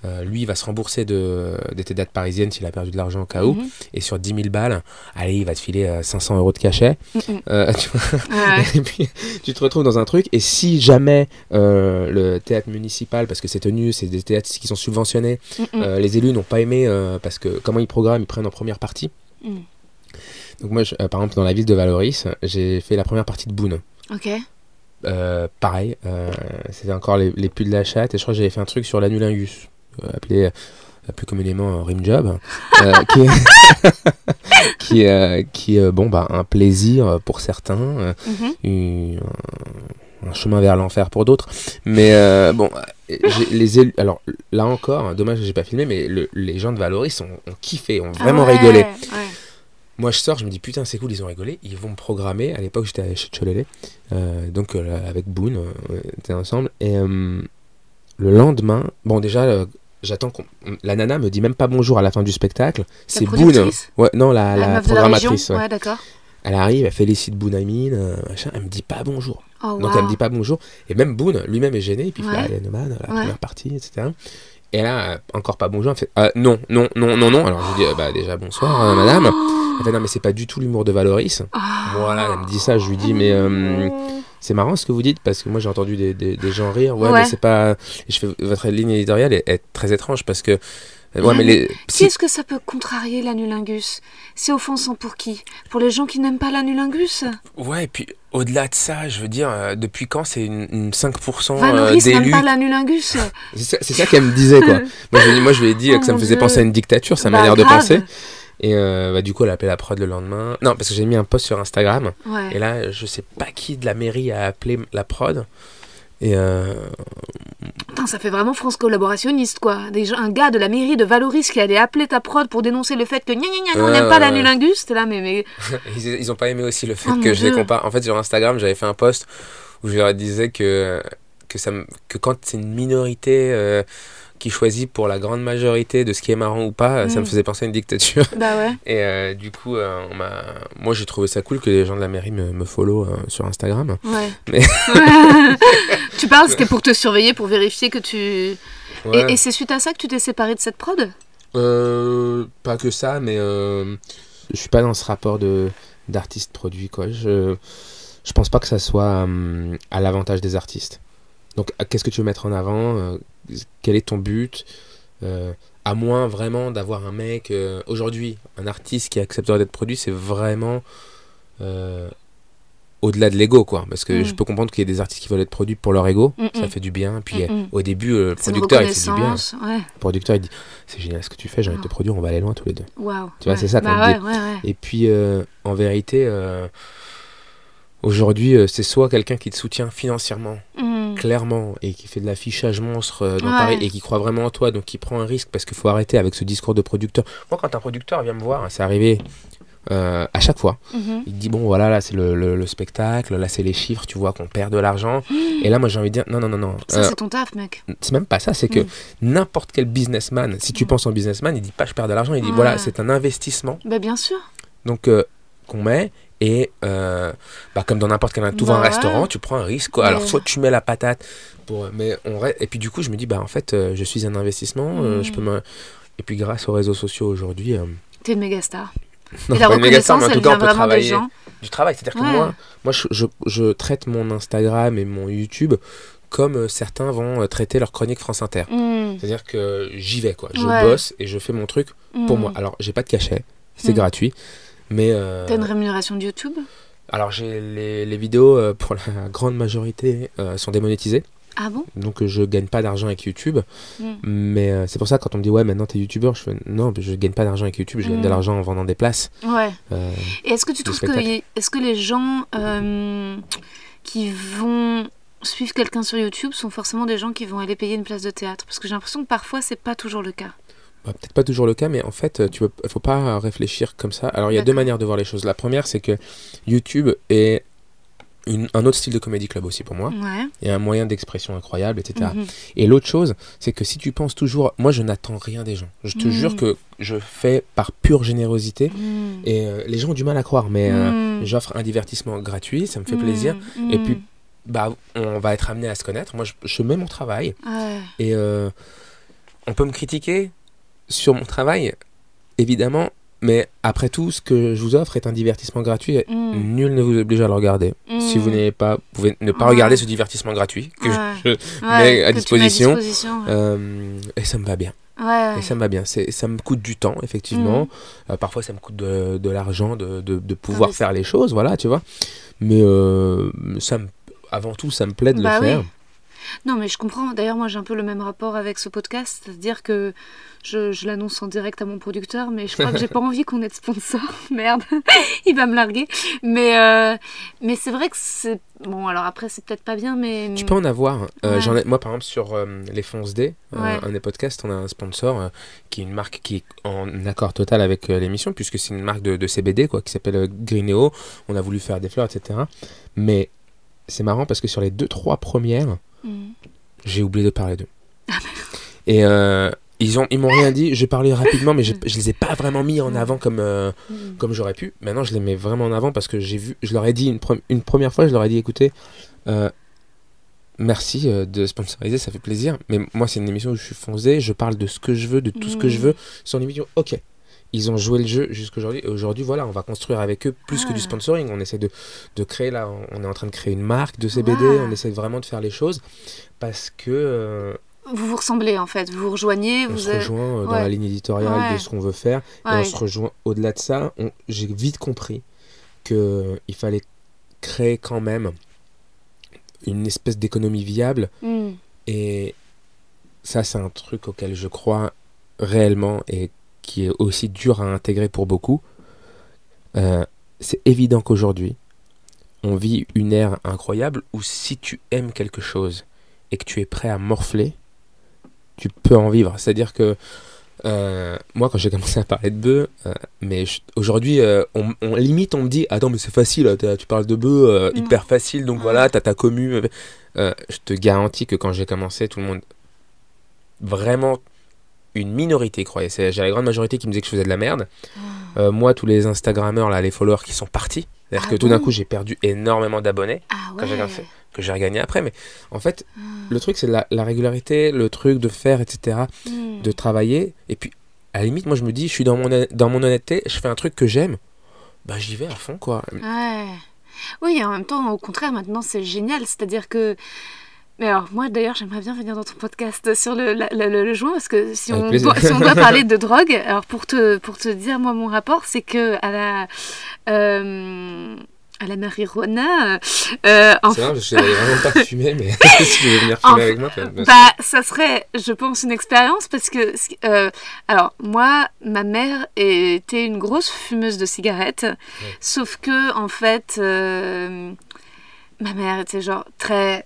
Euh, lui, il va se rembourser de, de tes dates parisiennes s'il a perdu de l'argent au cas où. Mhm. Et sur 10 000 balles, allez, il va te filer euh, 500 euros de cachet. Euh, <laughs> tu vois Ouais. et puis, tu te retrouves dans un truc. Et si jamais euh, le théâtre municipal, parce que c'est tenu, c'est des théâtres qui sont subventionnés, les élus n'ont pas aimé parce que comment ils programment, ils prennent en première partie. Donc moi, je- euh, par exemple, dans la ville de Valoris, j'ai fait la première partie de Boone. Ok. Euh, pareil, euh, c'était encore les, les pulls de la chatte, et je crois que j'avais fait un truc sur l'anulingus, appelé plus communément rimjob, qui est, <laughs> qui, est, qui est, bon, bah, un plaisir pour certains, Mhm. un, un chemin vers l'enfer pour d'autres. Mais bon, les élus. Alors là encore, dommage que j'ai pas filmé, mais le- les gens de Valoris ont, ont kiffé, ont vraiment Ah ouais, rigolé. ouais. Moi, je sors, je me dis putain, c'est cool, ils ont rigolé. Ils vont me programmer. À l'époque, j'étais chez Cholélé, euh, donc euh, avec Boone, euh, on était ensemble. Et euh, le lendemain, bon, déjà, j'attends qu'on. La nana me dit même pas bonjour à la fin du spectacle. C'est Boone. Ouais, non, la, La, la de la programmatrice. ouais. Ouais, d'accord. Elle arrive, elle félicite Boone machin. Elle me dit pas bonjour. Oh, Donc wow. elle me dit pas bonjour. Et même Boone lui-même est gêné. Et puis il fait Neumann, la Ouais. première partie, etc. Et là, encore pas bonjour. Elle fait Ah, Non, non, non, non, non. Alors je lui dis euh, Bah déjà bonsoir, euh, madame. Elle fait Non, mais c'est pas du tout l'humour de Valoris. Ah. Voilà, elle me dit ça. Je lui dis Mais euh, c'est marrant ce que vous dites parce que moi j'ai entendu des, des, des gens rire. Ouais, Ouais. mais c'est pas. Et je fais Votre ligne éditoriale est, est très étrange parce que. euh, Ouais, mais les. Qui si- est-ce que ça peut contrarier l'anulingus? C'est offensant pour qui? Pour les gens qui n'aiment pas l'anulingus? Ouais, et puis au-delà de ça, je veux dire, euh, depuis quand c'est une, une 5% euh, Valoris n'aime d'élus pas l'anulingus C'est ça, qu'elle me disait, quoi. <laughs> moi, je, moi, je lui ai dit euh, Oh que ça me faisait penser à une dictature, sa Bah, manière de penser. Et euh, bah, du coup, elle a appelé la prod le lendemain. Non, parce que j'ai mis un post sur Instagram. Ouais. Et là, je sais pas qui de la mairie a appelé la prod. Et euh, Putain, ça fait vraiment France collaborationniste, quoi. Des gens- un gars de la mairie de Valoris qui allait appeler ta prod pour dénoncer le fait que gna gna gna, on n'aime ouais, pas ouais. l'anulingus. T'es là, mais, mais <laughs> ils, ils ont pas aimé aussi le fait Oh que je les compare. En fait, sur Instagram, j'avais fait un post où je leur disais que, que, ça que quand c'est une minorité euh, qui choisit pour la grande majorité de ce qui est marrant ou pas, ça Mm. me faisait penser à une dictature. bah ouais. <laughs> Et euh, du coup, euh, on m'a... moi j'ai trouvé ça cool que les gens de la mairie me, me follow euh, sur Instagram. Ouais. Mais- <laughs> tu parles, c'était pour te surveiller, pour vérifier que tu. Et, Ouais. et c'est suite à ça que tu t'es séparé de cette prod? Euh, pas que ça, mais je suis pas dans ce rapport de d'artiste produit quoi. Je je pense pas que ça soit euh, à l'avantage des artistes. Donc qu'est-ce que tu veux mettre en avant? Quel est ton but Euh, À moins vraiment d'avoir un mec euh, aujourd'hui, un artiste qui accepterait d'être produit, c'est vraiment euh, au-delà de l'ego quoi. Parce que Mm. je peux comprendre qu'il y ait des artistes qui veulent être produits pour leur ego, Mm, ça mm. fait du bien. Puis Mm, mm. au début, le producteur il fait du bien. Ouais. Le producteur il dit c'est génial ce que tu fais, j'ai envie de te Ah. produire, on va aller loin tous les deux. Waouh. Tu vois, Ouais. c'est ça qu'on bah ouais, ouais, ouais. Et puis en vérité, aujourd'hui euh, c'est soit quelqu'un qui te soutient financièrement, Mm. clairement, et qui fait de l'affichage monstre euh, dans Ouais. Paris et qui croit vraiment en toi, donc qui prend un risque parce qu'il faut arrêter avec ce discours de producteur. Moi quand un producteur vient me voir, hein, c'est arrivé. euh, à chaque fois, Mhm. il dit bon voilà là c'est le, le- le spectacle, là c'est les chiffres, tu vois qu'on perd de l'argent. Et là moi j'ai envie de dire non non non non, Ça, Euh, c'est ton taf, mec. c'est même pas ça, c'est que Mm. n'importe quel businessman, si tu Mm. penses en businessman, il dit pas je perds de l'argent, il dit voilà c'est un investissement Bah, bien sûr. donc euh, qu'on met et euh, bah, comme dans n'importe quel tout un restaurant tu prends un risque quoi. alors soit tu mets la patate pour mais on reste- et puis du coup je me dis bah en fait euh, je suis un investissement euh, Mm. je peux me et puis grâce aux réseaux sociaux aujourd'hui T'es une méga star. <laughs> non, et la une méga star, mais reconnaissance, en tout cas on peut vraiment des travailler gens. du travail c'est à dire que moi moi je, je, je traite mon Instagram et mon YouTube comme certains vont traiter leur chronique France Inter Mm. c'est à dire que j'y vais quoi je Ouais. bosse et je fais mon truc pour Mm. moi alors j'ai pas de cachet c'est Mm. gratuit mais euh, T'as une rémunération de YouTube? Alors j'ai les, les vidéos euh, pour la <laughs> grande majorité euh, sont démonétisées, Ah bon? Donc je gagne pas d'argent avec YouTube. Mm. Mais c'est pour ça quand on me dit ouais maintenant t'es youtubeur, je fais non je gagne pas d'argent avec YouTube, je gagne de l'argent en vendant des places. Ouais. Et est-ce que tu trouves que est-ce que les gens qui vont suivre quelqu'un sur YouTube sont forcément des gens qui vont aller payer une place de théâtre? Parce que j'ai l'impression que parfois c'est pas toujours le cas. Bah, peut-être pas toujours le cas, mais en fait tu peux, faut pas réfléchir comme ça. Alors il y a deux manières de voir les choses. La première c'est que YouTube est une- un autre style de comédie club aussi pour moi, Ouais. et un moyen d'expression incroyable, etc. Mhm. Et l'autre chose, c'est que si tu penses toujours, moi je n'attends rien des gens. Je te Mm. jure que je fais par pure générosité. Mm. Et euh, les gens ont du mal à croire, mais euh, j'offre un divertissement gratuit, ça me fait plaisir. Et puis, bah, on va être amené à se connaître. Moi, je, je mets mon travail Ouais. et euh, on peut me critiquer sur mon travail, évidemment, mais après tout, ce que je vous offre est un divertissement gratuit. et Mm. Nul ne vous oblige à le regarder. Si vous Mm. n'avez pas, vous pouvez ne pas Ouais. regarder ce divertissement gratuit que Ouais. je, Ouais, mets à disposition. euh, et ça me va bien. Et ça me va bien. C'est, ça me coûte du temps, effectivement. Mhm. Euh, parfois, ça me coûte de, de l'argent de, de, de pouvoir faire les choses, voilà, tu vois. Mais euh, ça me, avant tout, ça me plaît de Bah le oui. faire. Non, mais je comprends. D'ailleurs, moi, j'ai un peu le même rapport avec ce podcast. C'est-à-dire que je, je l'annonce en direct à mon producteur, mais je crois que j'ai <laughs> pas envie qu'on ait de sponsor. <laughs> Merde, <laughs> il va me larguer. Mais, euh, Mais c'est vrai que c'est. Bon, alors après, c'est peut-être pas bien, mais. Tu peux en avoir. Euh, Ouais. j'en ai, moi, par exemple, sur euh, les Fonce D, Ouais. un des podcasts, on a un sponsor qui est une marque qui est en accord total avec l'émission, puisque c'est une marque de, de CBD, quoi, qui s'appelle Greeneo. On a voulu faire des fleurs, etc. Mais c'est marrant parce que sur les deux, trois premières, Mm. j'ai oublié de parler d'eux. Ah, Et euh, ils ont, ils m'ont rien dit. J'ai parlé rapidement, mais je, je les ai pas vraiment mis en avant comme, euh, Mm. comme j'aurais pu. Maintenant, je les mets vraiment en avant parce que j'ai vu, je leur ai dit une, pre- une première fois, je leur ai dit, écoutez, euh, merci de sponsoriser, ça fait plaisir. Mais moi, c'est une émission où je suis foncé, je parle de ce que je veux, de tout ce que je Mm. veux. Une émission, ok. Ils ont joué le jeu jusqu'aujourd'hui. Et aujourd'hui, voilà, on va construire avec eux plus que du sponsoring. On essaie de, de créer, là, on est en train de créer une marque de CBD. Ouais. On essaie vraiment de faire les choses parce que euh, Vous vous ressemblez en fait, vous vous rejoignez, on vous se rejoint euh, dans ouais. la ligne éditoriale Ouais. de ce qu'on veut faire. Et on se rejoint au-delà de ça. J'ai vite compris que il fallait créer quand même une espèce d'économie viable. Mm. Et ça, c'est un truc auquel je crois réellement et qui est aussi dur à intégrer pour beaucoup. Euh, c'est évident qu'aujourd'hui, on vit une ère incroyable où si tu aimes quelque chose et que tu es prêt à morfler, tu peux en vivre. C'est-à-dire que euh, moi, quand j'ai <laughs> commencé à parler de bœufs, euh, mais aujourd'hui, euh, on, on- limite, on me dit Attends, mais c'est facile, tu parles de Mm. hyper facile, donc voilà, t'as ta commu. Je te garantis que quand j'ai commencé, tout le monde. Vraiment, une minorité croyait. C'est- J'ai la grande majorité qui me disait que je faisais de la merde. Euh, moi, tous les Instagrammeurs, là, les followers qui sont partis. C'est-à-dire Ah que tout d'un coup, j'ai perdu énormément d'abonnés Ah ouais. que j'ai regagné après. Mais en fait, Ah. le truc, c'est la, la régularité, le truc de faire, etc. Mm. De travailler. Et puis, à la limite, moi, je me dis, je suis dans mon, dans mon honnêteté, je fais un truc que j'aime. Bah, j'y vais à fond, quoi. Ouais. Oui, et en même temps, au contraire, maintenant, c'est génial. C'est-à-dire que. Mais alors, moi, d'ailleurs, j'aimerais bien venir dans ton podcast sur le, la- le, le- le joint, parce que si on, plaisir. si on doit <laughs> parler de drogue, alors pour te, pour te dire, moi, mon rapport, c'est que à la. euh, à la marijuana. euh, en C'est vrai, je savais vraiment pas <laughs> fumer, mais <laughs> si tu veux venir En fumer avec moi, bah, Bah, ça serait, je pense, une expérience parce que, euh, alors, moi, ma mère était une grosse fumeuse de cigarettes, sauf que, en fait, euh, ma mère était genre très,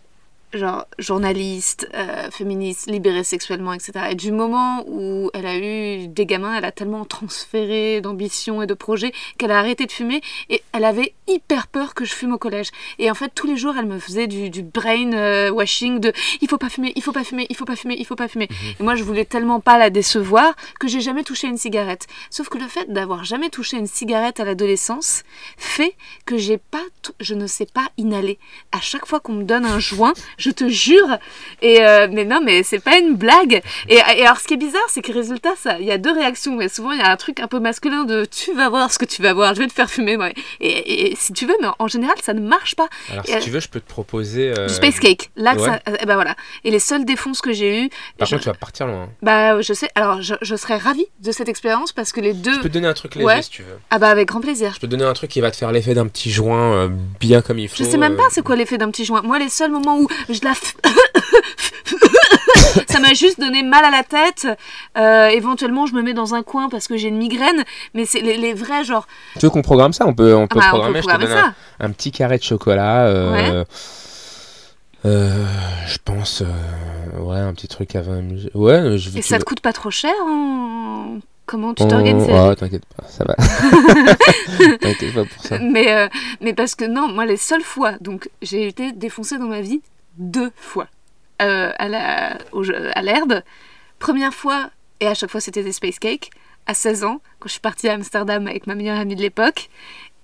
genre, journaliste, euh, féministe, libérée sexuellement, etc. Et du moment où elle a eu des gamins, elle a tellement transféré d'ambition et de projets qu'elle a arrêté de fumer et elle avait hyper peur que je fume au collège. Et en fait, tous les jours, elle me faisait du, du brain euh, washing de il faut pas fumer, il faut pas fumer, il faut pas fumer, il faut pas fumer. Et moi, je voulais tellement pas la décevoir que j'ai jamais touché une cigarette. Sauf que le fait d'avoir jamais touché une cigarette à l'adolescence fait que j'ai pas, je ne sais pas inhaler. À chaque fois qu'on me donne un joint, je te jure. Et euh, mais non, mais c'est pas une blague. Et, et alors, ce qui est bizarre, c'est que résultat, ça, il y a deux réactions. Mais souvent, il y a un truc un peu masculin de tu vas voir ce que tu vas voir, je vais te faire fumer. moi. Et, et si tu veux, mais en général, ça ne marche pas. Alors, Et, si euh, tu veux, je peux te proposer. euh, Du space cake. Là, ouais. ça, eh ben voilà. Et les seules défonces que j'ai eues, Par je- contre, tu vas partir loin. hein. bah je sais. Alors, je, je serais ravie de cette expérience parce que les deux. Je peux te donner un truc léger Ouais. si tu veux. Ah bah avec grand plaisir. Je peux te donner un truc qui va te faire l'effet d'un petit joint euh, bien comme il faut. Je sais même euh, pas c'est quoi l'effet d'un petit joint. Moi, les seuls moments où je la. <coughs> ça m'a juste donné mal à la tête. Euh, éventuellement, je me mets dans un coin parce que j'ai une migraine. Mais c'est les, les vrais, genre. Tu veux qu'on programme ça? On peut, on peut Ah bah, on programmer. peut je te programmer donne un, ça. un petit carré de chocolat. euh, euh, je pense. ouais, un petit truc à 20 minutes. Ouais, je veux Et ça veux- te coûte pas trop cher en- Comment tu Oh, t'organises ah, t'inquiète pas, ça va. <laughs> <laughs> t'inquiète pas pour ça. mais, euh, mais parce que non, moi, les seules fois, donc j'ai été défoncée dans ma vie deux fois euh, à l'herbe. Première fois, et à chaque fois c'était des space cakes, à 16 ans, quand je suis partie à Amsterdam avec ma meilleure amie de l'époque.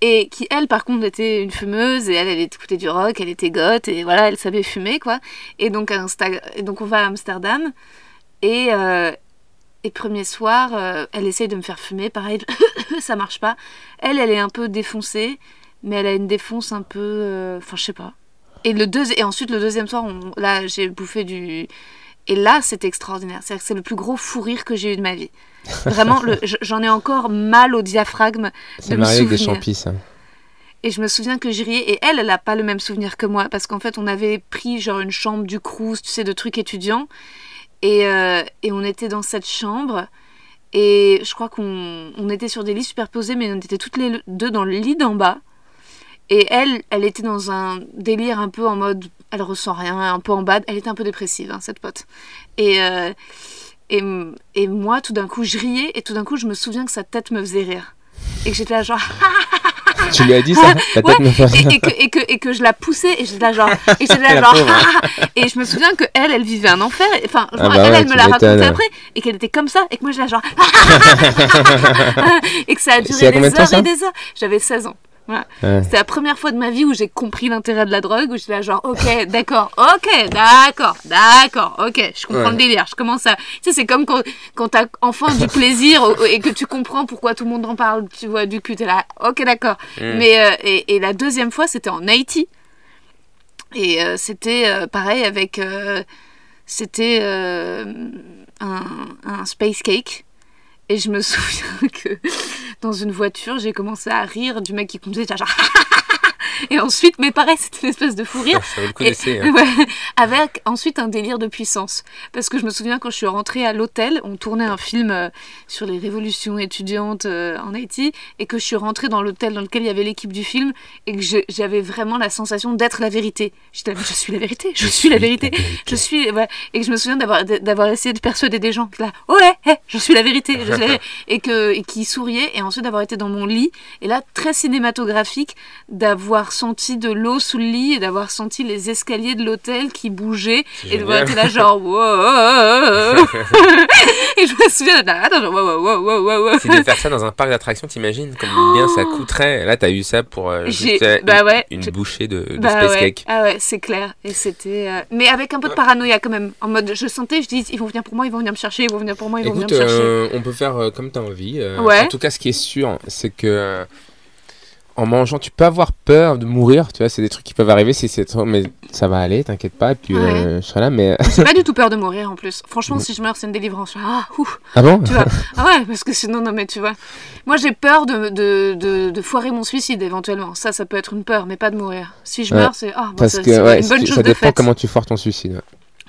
Et qui, elle, par contre, était une fumeuse, et elle, elle écoutait du rock, elle était goth, et voilà, elle savait fumer, quoi. Et donc, à donc on va à Amsterdam, et, euh, et premier soir, euh, elle essaye de me faire fumer, pareil, <laughs> ça marche pas. Elle, elle est un peu défoncée, mais elle a une défonce un peu. Enfin, je sais pas. Et, le deuxi- et ensuite, le deuxième soir, on- là, j'ai bouffé du. Et là, c'était extraordinaire. C'est-à-dire que c'est le plus gros fou rire que j'ai eu de ma vie. Vraiment, j'en ai encore mal au diaphragme. C'est marié avec des champis, ça. Et je me souviens que je riais. Et elle, elle n'a pas le même souvenir que moi. Parce qu'en fait, on avait pris genre une chambre du Crous, tu sais, de trucs étudiants. Et, euh, et on était dans cette chambre. Et je crois qu'on on était sur des lits superposés, mais on était toutes les deux dans le lit d'en bas. Et elle, elle était dans un délire un peu en mode, elle ressent rien, un peu en bad. Elle était un peu dépressive, hein, cette pote. Et, euh, et, et moi, tout d'un coup, je riais et tout d'un coup, je me souviens que sa tête me faisait rire. Et que j'étais là genre, <laughs> Tu lui as dit ça La tête Ouais, me fait et, rire. et que, et, que, et que je la poussais et j'étais là genre <laughs> et j'étais là La genre <laughs> et je me souviens que elle elle vivait un enfer enfin Ah bah elle ouais, elle me l'a raconté après et qu'elle était comme ça et que moi j'étais là genre et que ça a duré des heures et des heures j'avais 16 ans Voilà. Ouais. C'était la première fois de ma vie où j'ai compris l'intérêt de la drogue, où j'étais là genre, ok, d'accord, ok, d'accord, d'accord, ok, je comprends Ouais. le délire, je commence à... Tu sais, c'est comme quand, quand t'as enfin du plaisir et que tu comprends pourquoi tout le monde en parle, tu vois, du cul, t'es là, ok, d'accord. Mm. Mais, euh, et, et la deuxième fois, c'était en Haïti. Et euh, c'était euh, pareil avec... c'était un, un space cake. Et je me <laughs> souviens que dans une voiture, j'ai commencé à rire du mec qui conduisait, genre... <laughs> Et ensuite, mais pareil, c'était une espèce de fou rire. Ça vaut le coup Et- d'essayer. hein. ouais, avec ensuite un délire de puissance. Parce que je me souviens quand je suis rentrée à l'hôtel, on tournait un film euh, sur les révolutions étudiantes euh, en Haïti, et que je suis rentrée dans l'hôtel dans lequel il y avait l'équipe du film, et que j'avais vraiment la sensation d'être la vérité. J'étais je suis la vérité, je, suis la vérité, je suis. ouais. Et que je me souviens d'avoir d'avoir essayé de persuader des gens que là, ouais, hé, je suis la vérité, je suis la vérité. et que et qui souriaient, et ensuite d'avoir été dans mon lit, et là très cinématographique d'avoir senti de l'eau sous le lit et d'avoir senti les escaliers de l'hôtel qui bougeaient et de voir là genre <laughs> wow. <laughs> et je me souviens attends genre, wow, wow, wow, wow. Si de faire ça dans un parc d'attractions, t'imagines comme bien ça coûterait? Là, t'as eu ça pour euh, juste, euh, bah ouais, une, je- bouchée de, de Bah space ouais, cake. ah ouais, c'est clair. Et c'était. euh, Mais avec un peu de paranoïa quand même. En mode, je sentais, je dis, ils vont venir pour moi, ils vont venir me chercher, ils vont venir pour moi, ils vont venir me chercher. on peut faire comme t'as envie. Ouais. En tout cas, ce qui est sûr, c'est que en mangeant, tu peux avoir peur de mourir. Tu vois, c'est des trucs qui peuvent arriver si c'est trop, mais ça va aller, t'inquiète pas. Et puis Ouais. euh, je serai là, mais J'ai <laughs> pas du tout peur de mourir en plus. Franchement, si je meurs, c'est une délivrance. Ah, ouf, ah bon tu vois. <laughs> Ah ouais, parce que sinon, non, mais tu vois. Moi, j'ai peur de, de, de, de foirer mon suicide éventuellement. Ça, ça peut être une peur, mais pas de mourir. Si je Ouais. meurs, c'est. Ah, bon, Parce ça- que ouais, une bonne chose ça dépend comment tu foires ton suicide.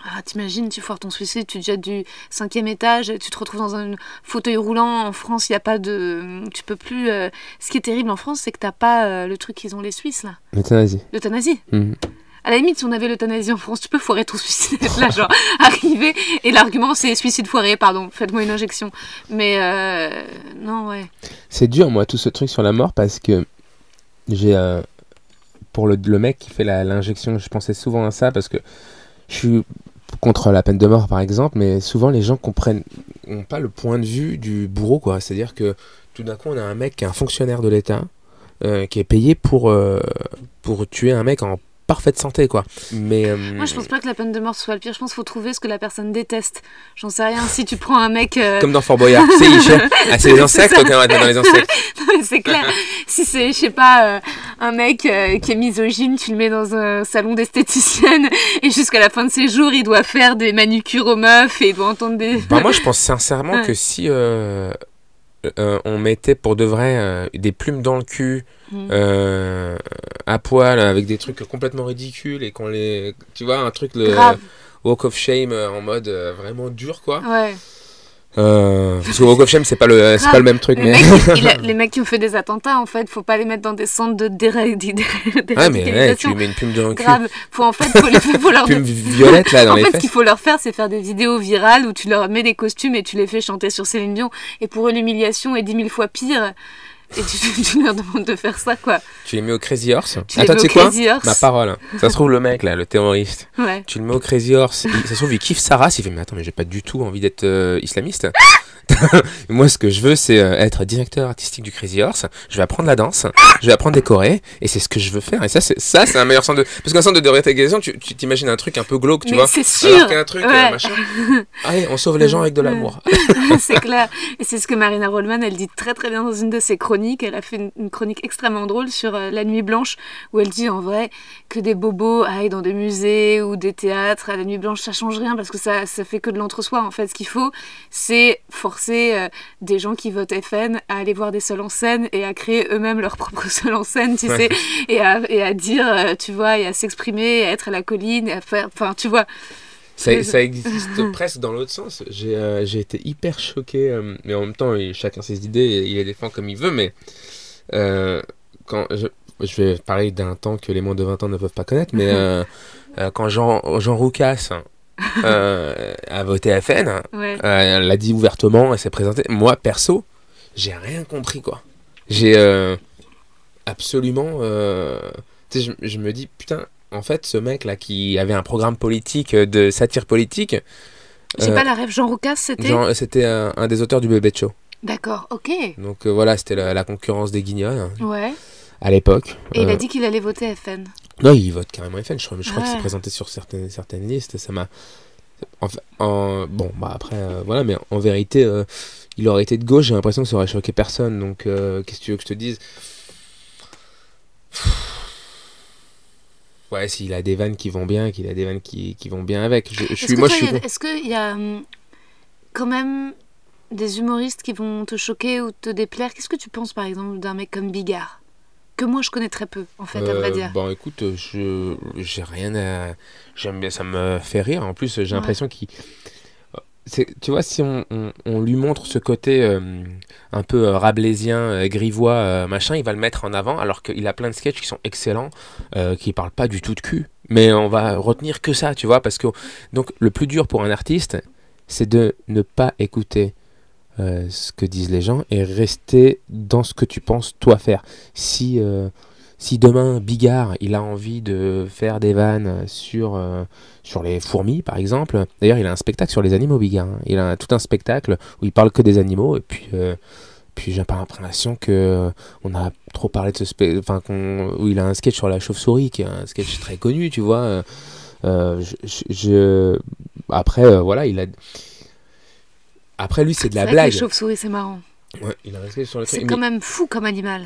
Ah, t'imagines, tu foires ton suicide, tu te jettes du cinquième étage, tu te retrouves dans un fauteuil roulant. En France, il n'y a pas de. Tu peux plus. euh, Ce qui est terrible en France, c'est que t'as pas euh, le truc qu'ils ont les Suisses, là. L'euthanasie. L'euthanasie. Mhm. À la limite, si on avait l'euthanasie en France, tu peux foirer ton suicide. <laughs> Là, genre, arriver. Et l'argument, c'est suicide foiré, pardon, faites-moi une injection. Mais euh, non, ouais. C'est dur, moi, tout ce truc sur la mort parce que j'ai. pour le, le mec qui fait l'injection, je pensais souvent à ça parce que je suis contre la peine de mort, par exemple, mais souvent les gens comprennent ont pas le point de vue du bourreau, quoi. C'est-à-dire que tout d'un coup, on a un mec qui est un fonctionnaire de l'État euh, qui est payé pour, euh, pour tuer un mec en parfaite santé, quoi. Mais. euh, Moi, je pense pas que la peine de mort soit le pire. Je pense qu'il faut trouver ce que la personne déteste. J'en sais rien. Si tu prends un mec. euh, Comme dans Fort Boyard, <laughs> cherche- Ah, c'est les C'est insectes, te mettre dans les insectes. <laughs> c'est clair. Si c'est, je sais pas, euh, un mec qui est misogyne, tu le mets dans un salon d'esthéticienne et jusqu'à la fin de ses jours, il doit faire des manucures aux meufs et il doit entendre des. Bah, moi, je pense sincèrement <laughs> que si euh, euh, on mettait pour de vrai euh, des plumes dans le cul, Mm. euh, à poil, avec des trucs complètement ridicules et qu'on les. Tu vois, un truc, le Grave. Walk of Shame en mode vraiment dur, quoi. Ouais. Euh, parce que Walk of Shame, c'est pas, le, c'est Grave. pas le même truc, Les mais. mecs, <laughs> il a- les mecs qui ont fait des attentats, en fait, faut pas les mettre dans des centres de déra- dé- dé- Ah, mais ouais, tu déradicalisation. lui mets une plume dans le cul. Grave. Faut en fait, faut, les- faut leur Plume violette, là, <laughs> dans en les fait, ce fesses. qu'il faut leur faire, c'est faire des vidéos virales où tu leur mets des costumes et tu les fais chanter sur Céline Dion. Et pour eux, l'humiliation est dix mille fois pire. Et tu, <laughs> tu leur demandes de faire ça, quoi. Tu les mets au Crazy Horse. Tu Attends, tu sais quoi Crazy Horse. Ma parole. Ça se trouve, le mec, là, le terroriste. Ouais. Tu le mets au Crazy Horse, il- ça se trouve, il kiffe sa race, il fait Mais attends, mais j'ai pas du tout envie d'être euh, islamiste. <laughs> Moi, ce que je veux, c'est euh, être directeur artistique du Crazy Horse. Je vais apprendre la danse, je vais apprendre des chorés, et c'est ce que je veux faire. Et ça, c'est ça, c'est un meilleur centre de. Parce qu'un centre de déradicalisation, tu tu t'imagines un truc un peu glauque, tu Mais vois. c'est sûr. Alors qu'un truc, euh, machin. <laughs> Allez, on sauve les gens avec de l'amour. <laughs> c'est clair. Et c'est ce que Marina Rollman, elle dit très très bien dans une de ses chroniques. Elle a fait une, une chronique extrêmement drôle sur euh, La Nuit Blanche, où elle dit en vrai que des bobos aillent dans des musées ou des théâtres à La Nuit Blanche, ça change rien parce que ça, ça fait que de l'entre-soi. En fait, ce qu'il faut, c'est forcer euh, des gens qui votent FN à aller voir des seuls en scène et à créer eux-mêmes leur <laughs> propre seul en scène, tu sais, et à, et à dire, euh, tu vois, et à s'exprimer, à être à la colline, et à faire. Enfin, tu vois. Ça, ça existe presque dans l'autre sens. J'ai euh, été hyper choqué, mais en même temps, il- chacun ses idées et il les défend comme il veut. Mais quand je- je vais parler d'un temps que les moins de 20 ans ne peuvent pas connaître, mais <laughs> quand Jean, Jean Roucas <laughs> euh, a voté FN, Ouais. euh, elle l'a dit ouvertement, elle s'est présentée. Moi, perso, j'ai rien compris, quoi. J'ai euh, absolument. tu sais, je, je me dis, putain, en fait, ce mec-là qui avait un programme politique, de satire politique, J'ai pas la rêve. Jean Roucas, c'était? C'était un, un des auteurs du Bébé Show. D'accord, ok. Donc euh, voilà, c'était la, la concurrence des guignols Ouais. à l'époque. Et il a dit qu'il allait voter FN. Non, il vote carrément FN. Je crois, je crois Ah qu'il ouais. s'est présenté sur certaines, certaines listes. Ça m'a. En, fa- en- bon, bah après, euh, voilà, mais en vérité, euh, il aurait été de gauche. J'ai l'impression que ça aurait choqué personne. Donc, euh, qu'est-ce que tu veux que je te dise? Ouais, s'il a des vannes qui vont bien, qu'il a des vannes qui, qui vont bien avec. Je, suis, que moi, je Est-ce qu'il y a hum, quand même des humoristes qui vont te choquer ou te déplaire? Qu'est-ce que tu penses par exemple d'un mec comme Bigard? Que moi je connais très peu en fait, à vrai Euh, dire. Bon, écoute, je j'ai rien à. J'aime bien, ça me fait rire. En plus, j'ai l'impression qu'il. Tu vois, si on, on- on lui montre ce côté euh, un peu euh, rabelaisien, euh, grivois, machin, il va le mettre en avant, alors qu'il a plein de sketchs qui sont excellents, qui parlent pas du tout de cul. Mais on va retenir que ça, tu vois, parce que donc le plus dur pour un artiste, c'est de ne pas écouter euh, ce que disent les gens et rester dans ce que tu penses toi faire. Si euh, si demain Bigard il a envie de faire des vannes sur euh, sur les fourmis par exemple, d'ailleurs il a un spectacle sur les animaux Bigard. hein. Il a tout un spectacle où il parle que des animaux et puis puis j'ai pas l'impression que on a trop parlé de ce spectacle, enfin où il a un sketch sur la chauve-souris qui est un sketch très connu, tu vois. après voilà il a après lui c'est de la vrai que blague. les chauves-souris, c'est marrant. Ouais, il a sketch sur le C'est quand mais- même fou comme animal.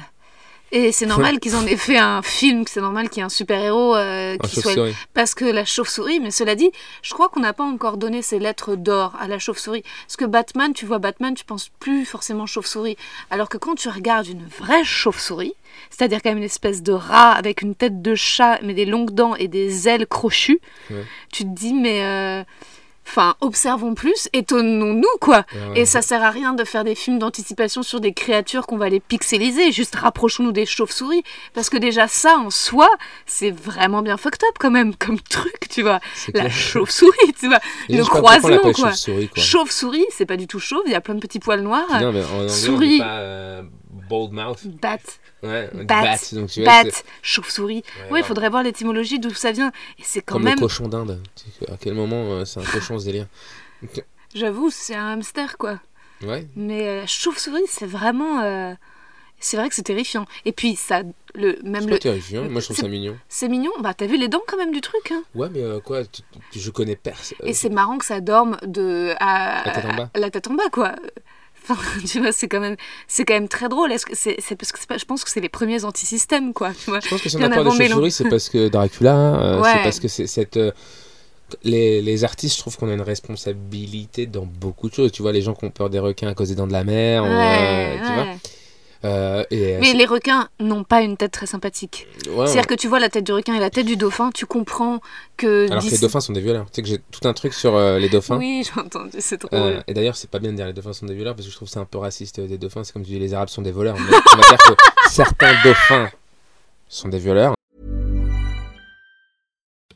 Et c'est normal qu'ils en aient fait un film, que c'est normal qu'il y ait un super-héros euh, qui soit chauve-souris. Parce que la chauve-souris, mais cela dit, je crois qu'on n'a pas encore donné ses lettres d'or à la chauve-souris. Parce que Batman, tu vois Batman, tu penses plus forcément chauve-souris. Alors que quand tu regardes une vraie chauve-souris, c'est-à-dire quand même une espèce de rat avec une tête de chat, mais des longues dents et des ailes crochues, Ouais. tu te dis, mais. euh, Enfin, observons plus, étonnons-nous, quoi. Ouais. Et ça sert à rien de faire des films d'anticipation sur des créatures qu'on va les pixeliser. Juste rapprochons-nous des chauves-souris. Parce que déjà, ça, en soi, c'est vraiment bien fucked up, quand même, comme truc, tu vois. La chauve-souris, tu vois. Le croisement, quoi. chauve-souris. Chauve-souris, c'est pas du tout chauve, il y a plein de petits poils noirs. Non, mais en anglais, Souris. on dit pas euh, bold mouth. Bat, Ouais, bat, bat. Donc, tu vois, bat, chauve-souris. Ouais, il ouais. faudrait voir l'étymologie d'où ça vient. Et c'est quand comme même, le cochon d'Inde. À quel moment euh, c'est un <laughs> cochon ce délire j'avoue, c'est un hamster, quoi. Ouais. Mais euh, chauve-souris, c'est vraiment. euh, C'est vrai que c'est terrifiant. Et puis, ça. Le, même C'est le. pas terrifiant. Moi, je trouve ça mignon. C'est mignon. Bah, t'as vu les dents quand même du truc, hein. Ouais, mais euh, quoi tu- tu- Je connais personne. Et c'est marrant que ça dorme de. À, La tête en bas. à la tête en bas, quoi. Enfin, <laughs> tu vois, c'est quand même, c'est quand même très drôle. Est-ce que c'est, parce que c'est pas- je pense que c'est les premiers antisystèmes, quoi. Tu vois. Je pense que si on a peur des c'est parce que Dracula, euh, Ouais. c'est parce que c'est cette. euh, les, les artistes, je trouve qu'on a une responsabilité dans beaucoup de choses. Tu vois, les gens qui ont peur des requins à cause des dents de la mer, euh, Ouais, tu vois. Euh, et, euh, Mais les requins n'ont pas une tête très sympathique. ouais, C'est-à-dire que tu vois la tête du requin et la tête du dauphin, tu comprends que. Alors que les dauphins sont des violeurs. Tu sais que j'ai tout un truc sur euh, les dauphins. Oui, j'ai entendu, c'est drôle. Euh, et d'ailleurs, c'est pas bien de dire les dauphins sont des violeurs parce que je trouve c'est un peu raciste des dauphins. C'est comme tu dis les arabes sont des voleurs. Mais on va dire que certains dauphins sont des violeurs.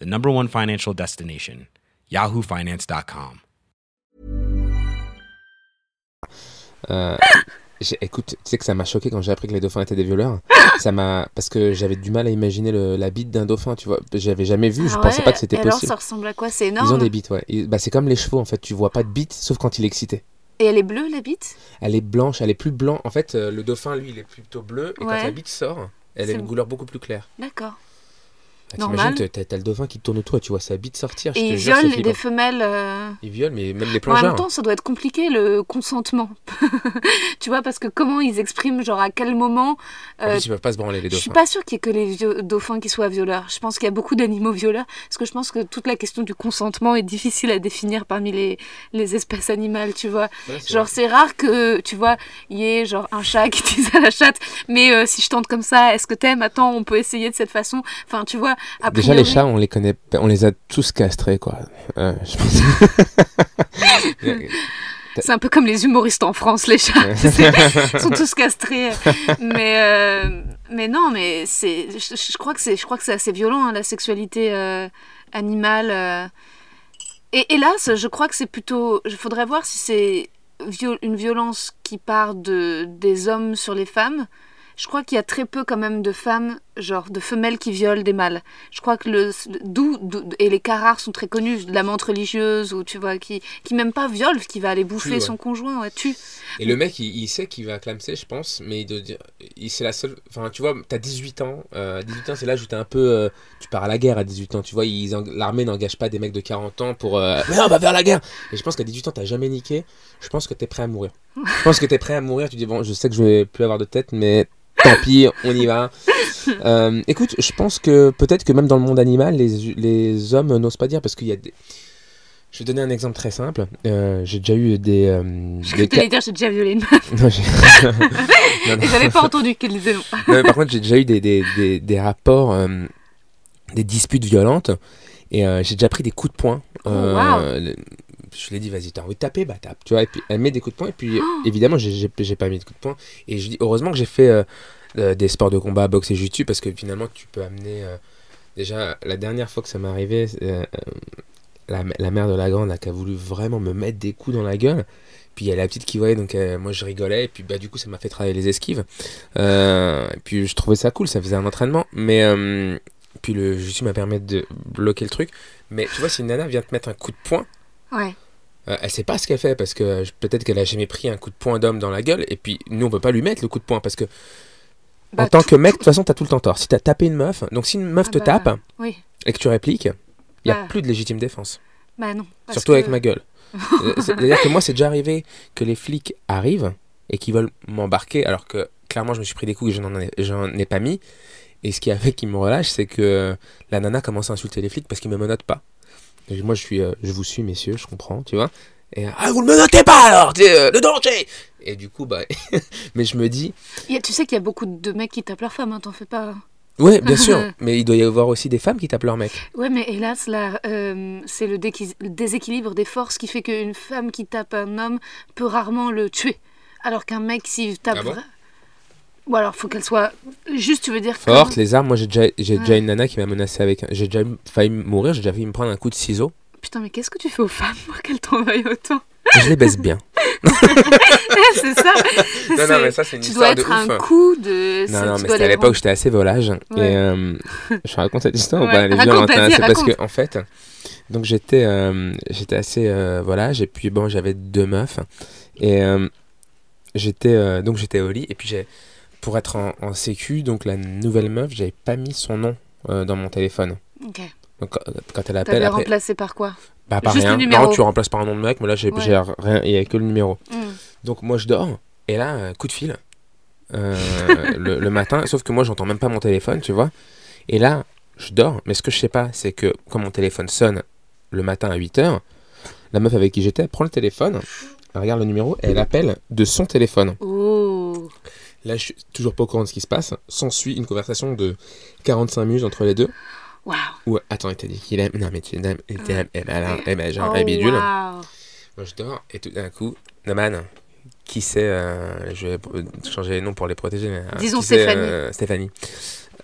the number one financial destination, yahoofinance.com. Euh, écoute, tu sais que ça m'a choqué quand j'ai appris que les dauphins étaient des violeurs. ça m'a parce que j'avais du mal à imaginer le- la bite d'un dauphin. Tu vois, j'avais jamais vu. Je Ah pensais ouais, pas que c'était et Alors, possible. ça ressemble à quoi? C'est Ils énorme. ont des bites, ouais. Ils- bah, c'est comme les chevaux en fait. Tu vois pas de bite sauf quand il est excité. Et elle est bleue, la bite? Elle est blanche, elle est plus blanche. En fait, euh, le dauphin, lui, il est plutôt bleu. Et Ouais. quand la bite sort, elle a une couleur beaucoup plus claire. D'accord. Bah, Normal. T'imagines, t'as le dauphin qui tourne autour et tu vois sa bite sortir. je Et te ils jure, flippant. des femelles. euh, Ils violent, mais même les En même plongeurs. temps, ça doit être compliqué le consentement. <laughs> tu vois, parce que comment ils expriment, genre à quel moment. En euh, plus, ils peuvent pas se branler, les je suis dauphins. pas sûre qu'il y ait que les dauphins qui soient violeurs. Je pense qu'il y a beaucoup d'animaux violeurs. Parce que je pense que toute la question du consentement est difficile à définir parmi les, les espèces animales, tu vois. Ouais, Genre, c'est rare que, tu vois, il y ait genre un chat qui <laughs> dise à la chatte, mais euh, si je tente comme ça, est-ce que t'aimes? Attends, on peut essayer de cette façon. Enfin, tu vois, a Déjà, les chats, on les connaît, on les a tous castrés, quoi. Euh, je pense. <laughs> <laughs> C'est un peu comme les humoristes en France, les chats. <laughs> Ils sont tous castrés. Mais, euh, mais non, mais c'est, je, je crois que c'est, je crois que c'est assez violent, hein, la sexualité euh, animale. euh. Et hélas, je crois que c'est plutôt. Il faudrait voir si c'est viol- une violence qui part de, des hommes sur les femmes. Je crois qu'il y a très peu quand même de femmes, genre de femelles qui violent des mâles. Je crois que le d'où et les cas rares sont très connus, de la menthe religieuse ou tu vois qui qui même pas viole, qui va aller bouffer ouais. son conjoint, ouais, tue. Et le mec, il, il sait qu'il va clamser, je pense, mais il doit dire, il, c'est la seule. Enfin, tu vois, t'as 18 ans. euh, 18 ans, c'est l'âge où t'es un peu. euh, tu pars à la guerre à 18 ans. Tu vois, l'armée n'engage pas des mecs de 40 ans pour. euh, mais on va faire la guerre Et je pense qu'à 18 ans, t'as jamais niqué. Je pense que t'es prêt à mourir. Je pense que t'es prêt à mourir. Tu dis, bon, je sais que je vais plus avoir de tête, mais tant pis, on y va. Euh, écoute, je pense que peut-être que même dans le monde animal, les, les hommes n'osent pas dire parce qu'il y a des. Je vais donner un exemple très simple. Euh, j'ai déjà eu des. euh, Je des t'allais dire j'ai déjà violé une meuf Non, j'ai- <laughs> Non, non. et j'avais pas entendu qu'elle disait non. Par contre, j'ai déjà eu des, des, des, des rapports, euh, des disputes violentes, et j'ai déjà pris des coups de poing. Oh, wow. le- Je lui ai dit, vas-y, t'as envie de taper, bah tape. Tu vois, et puis elle met des coups de poing, et puis Oh. évidemment, j'ai pas mis de coups de poing. Et je dis, heureusement que j'ai fait euh, des sports de combat, boxe et jiu-jitsu, parce que finalement, tu peux amener. euh, déjà, la dernière fois que ça m'est arrivé, euh, la, la mère de la grande a, qui a voulu vraiment me mettre des coups dans la gueule. Puis il y a la petite qui voyait, donc euh, moi je rigolais, et puis bah, du coup ça m'a fait travailler les esquives. Euh, et puis je trouvais ça cool, ça faisait un entraînement. Mais euh, puis le jiu m'a permis de bloquer le truc. Mais tu vois, si une nana vient te mettre un coup de poing, Ouais. elle sait pas ce qu'elle fait, parce que peut-être qu'elle a jamais pris un coup de poing d'homme dans la gueule, et puis nous on peut pas lui mettre le coup de poing, parce que Bah, en tant tout- que mec, de toute façon t'as tout le temps tort. Si t'as tapé une meuf, donc si une meuf Ah te bah, tape Oui. et que tu répliques, il y a Bah. plus de légitime défense. Bah non. Surtout que- avec ma gueule. <laughs> Euh, C'est-à-dire que moi, c'est déjà arrivé que les flics arrivent et qu'ils veulent m'embarquer, alors que clairement, je me suis pris des coups et je n'en ai, j'en ai pas mis. Et ce qui a fait qu'ils me relâchent, c'est que la nana commence à insulter les flics parce qu'ils me menottent pas. Et moi, je suis, euh, je vous suis, messieurs, je comprends, tu vois. Et ah, vous le menotez pas alors, euh, le danger. Et du coup, bah, <laughs> mais je me dis, a- tu sais qu'il y a beaucoup de mecs qui tapent leur femme, hein, t'en fais pas. ouais, bien <laughs> sûr, mais il doit y avoir aussi des femmes qui tapent leur mec. Ouais, mais hélas, là, euh, c'est le, déséquilibre des forces qui fait qu'une femme qui tape un homme peut rarement le tuer. Alors qu'un mec, s'il tape. Ah bon Ou alors, faut qu'elle soit. Juste, tu veux dire. Forte, les armes. Moi, j'ai déjà, j'ai déjà une nana qui m'a menacé avec. J'ai déjà failli mourir. J'ai déjà failli me prendre un coup de ciseau. Putain, mais qu'est-ce que tu fais aux femmes <laughs> pour qu'elles t'en veuillent autant? Je les baisse bien. <laughs> C'est ça Non, non, mais ça, c'est une Tu dois histoire de être un ouf. coup de. Non, non, mais dois c'était à l'époque où j'étais assez volage. Ouais. Et euh, je raconte cette histoire ou Ouais, pas Elle est raconte, violente, hein, C'est parce que, en fait, donc j'étais euh, j'étais assez euh, volage. Et puis, bon, j'avais deux meufs. Et euh, j'étais euh, donc j'étais au lit. Et puis, j'ai pour être en, en sécu, donc la nouvelle meuf, j'avais pas mis son nom euh, dans mon téléphone. Ok. Donc, quand elle appelle, T'avais après, remplacé par quoi? Bah, pas juste le rien. numéro. Non, tu remplaces par un nom de mec, mais là, j'ai Ouais. rien. Il y a que le numéro. Hmm. Donc moi je dors, et là, euh, coup de fil, euh, <laughs> le, le matin, sauf que moi j'entends même pas mon téléphone, tu vois. Et là, je dors, mais ce que je sais pas, c'est que quand mon téléphone sonne le matin à 8h, la meuf avec qui j'étais prend le téléphone, elle regarde le numéro, et elle appelle de son téléphone. Oh Là, je suis toujours pas au courant de ce qui se passe. S'ensuit une conversation de 45 minutes entre les deux. Waouh Où, attends, il t'a dit qu'il aime. Non, mais tu aimes. Il t'aime. Eh ben, eh ben, j'ai un Oh, vrai bidule. waouh. Moi je dors et tout d'un coup, Naman, qui c'est, euh, je vais changer les noms pour les protéger, mais, euh, Disons Stéphanie. euh, Stéphanie.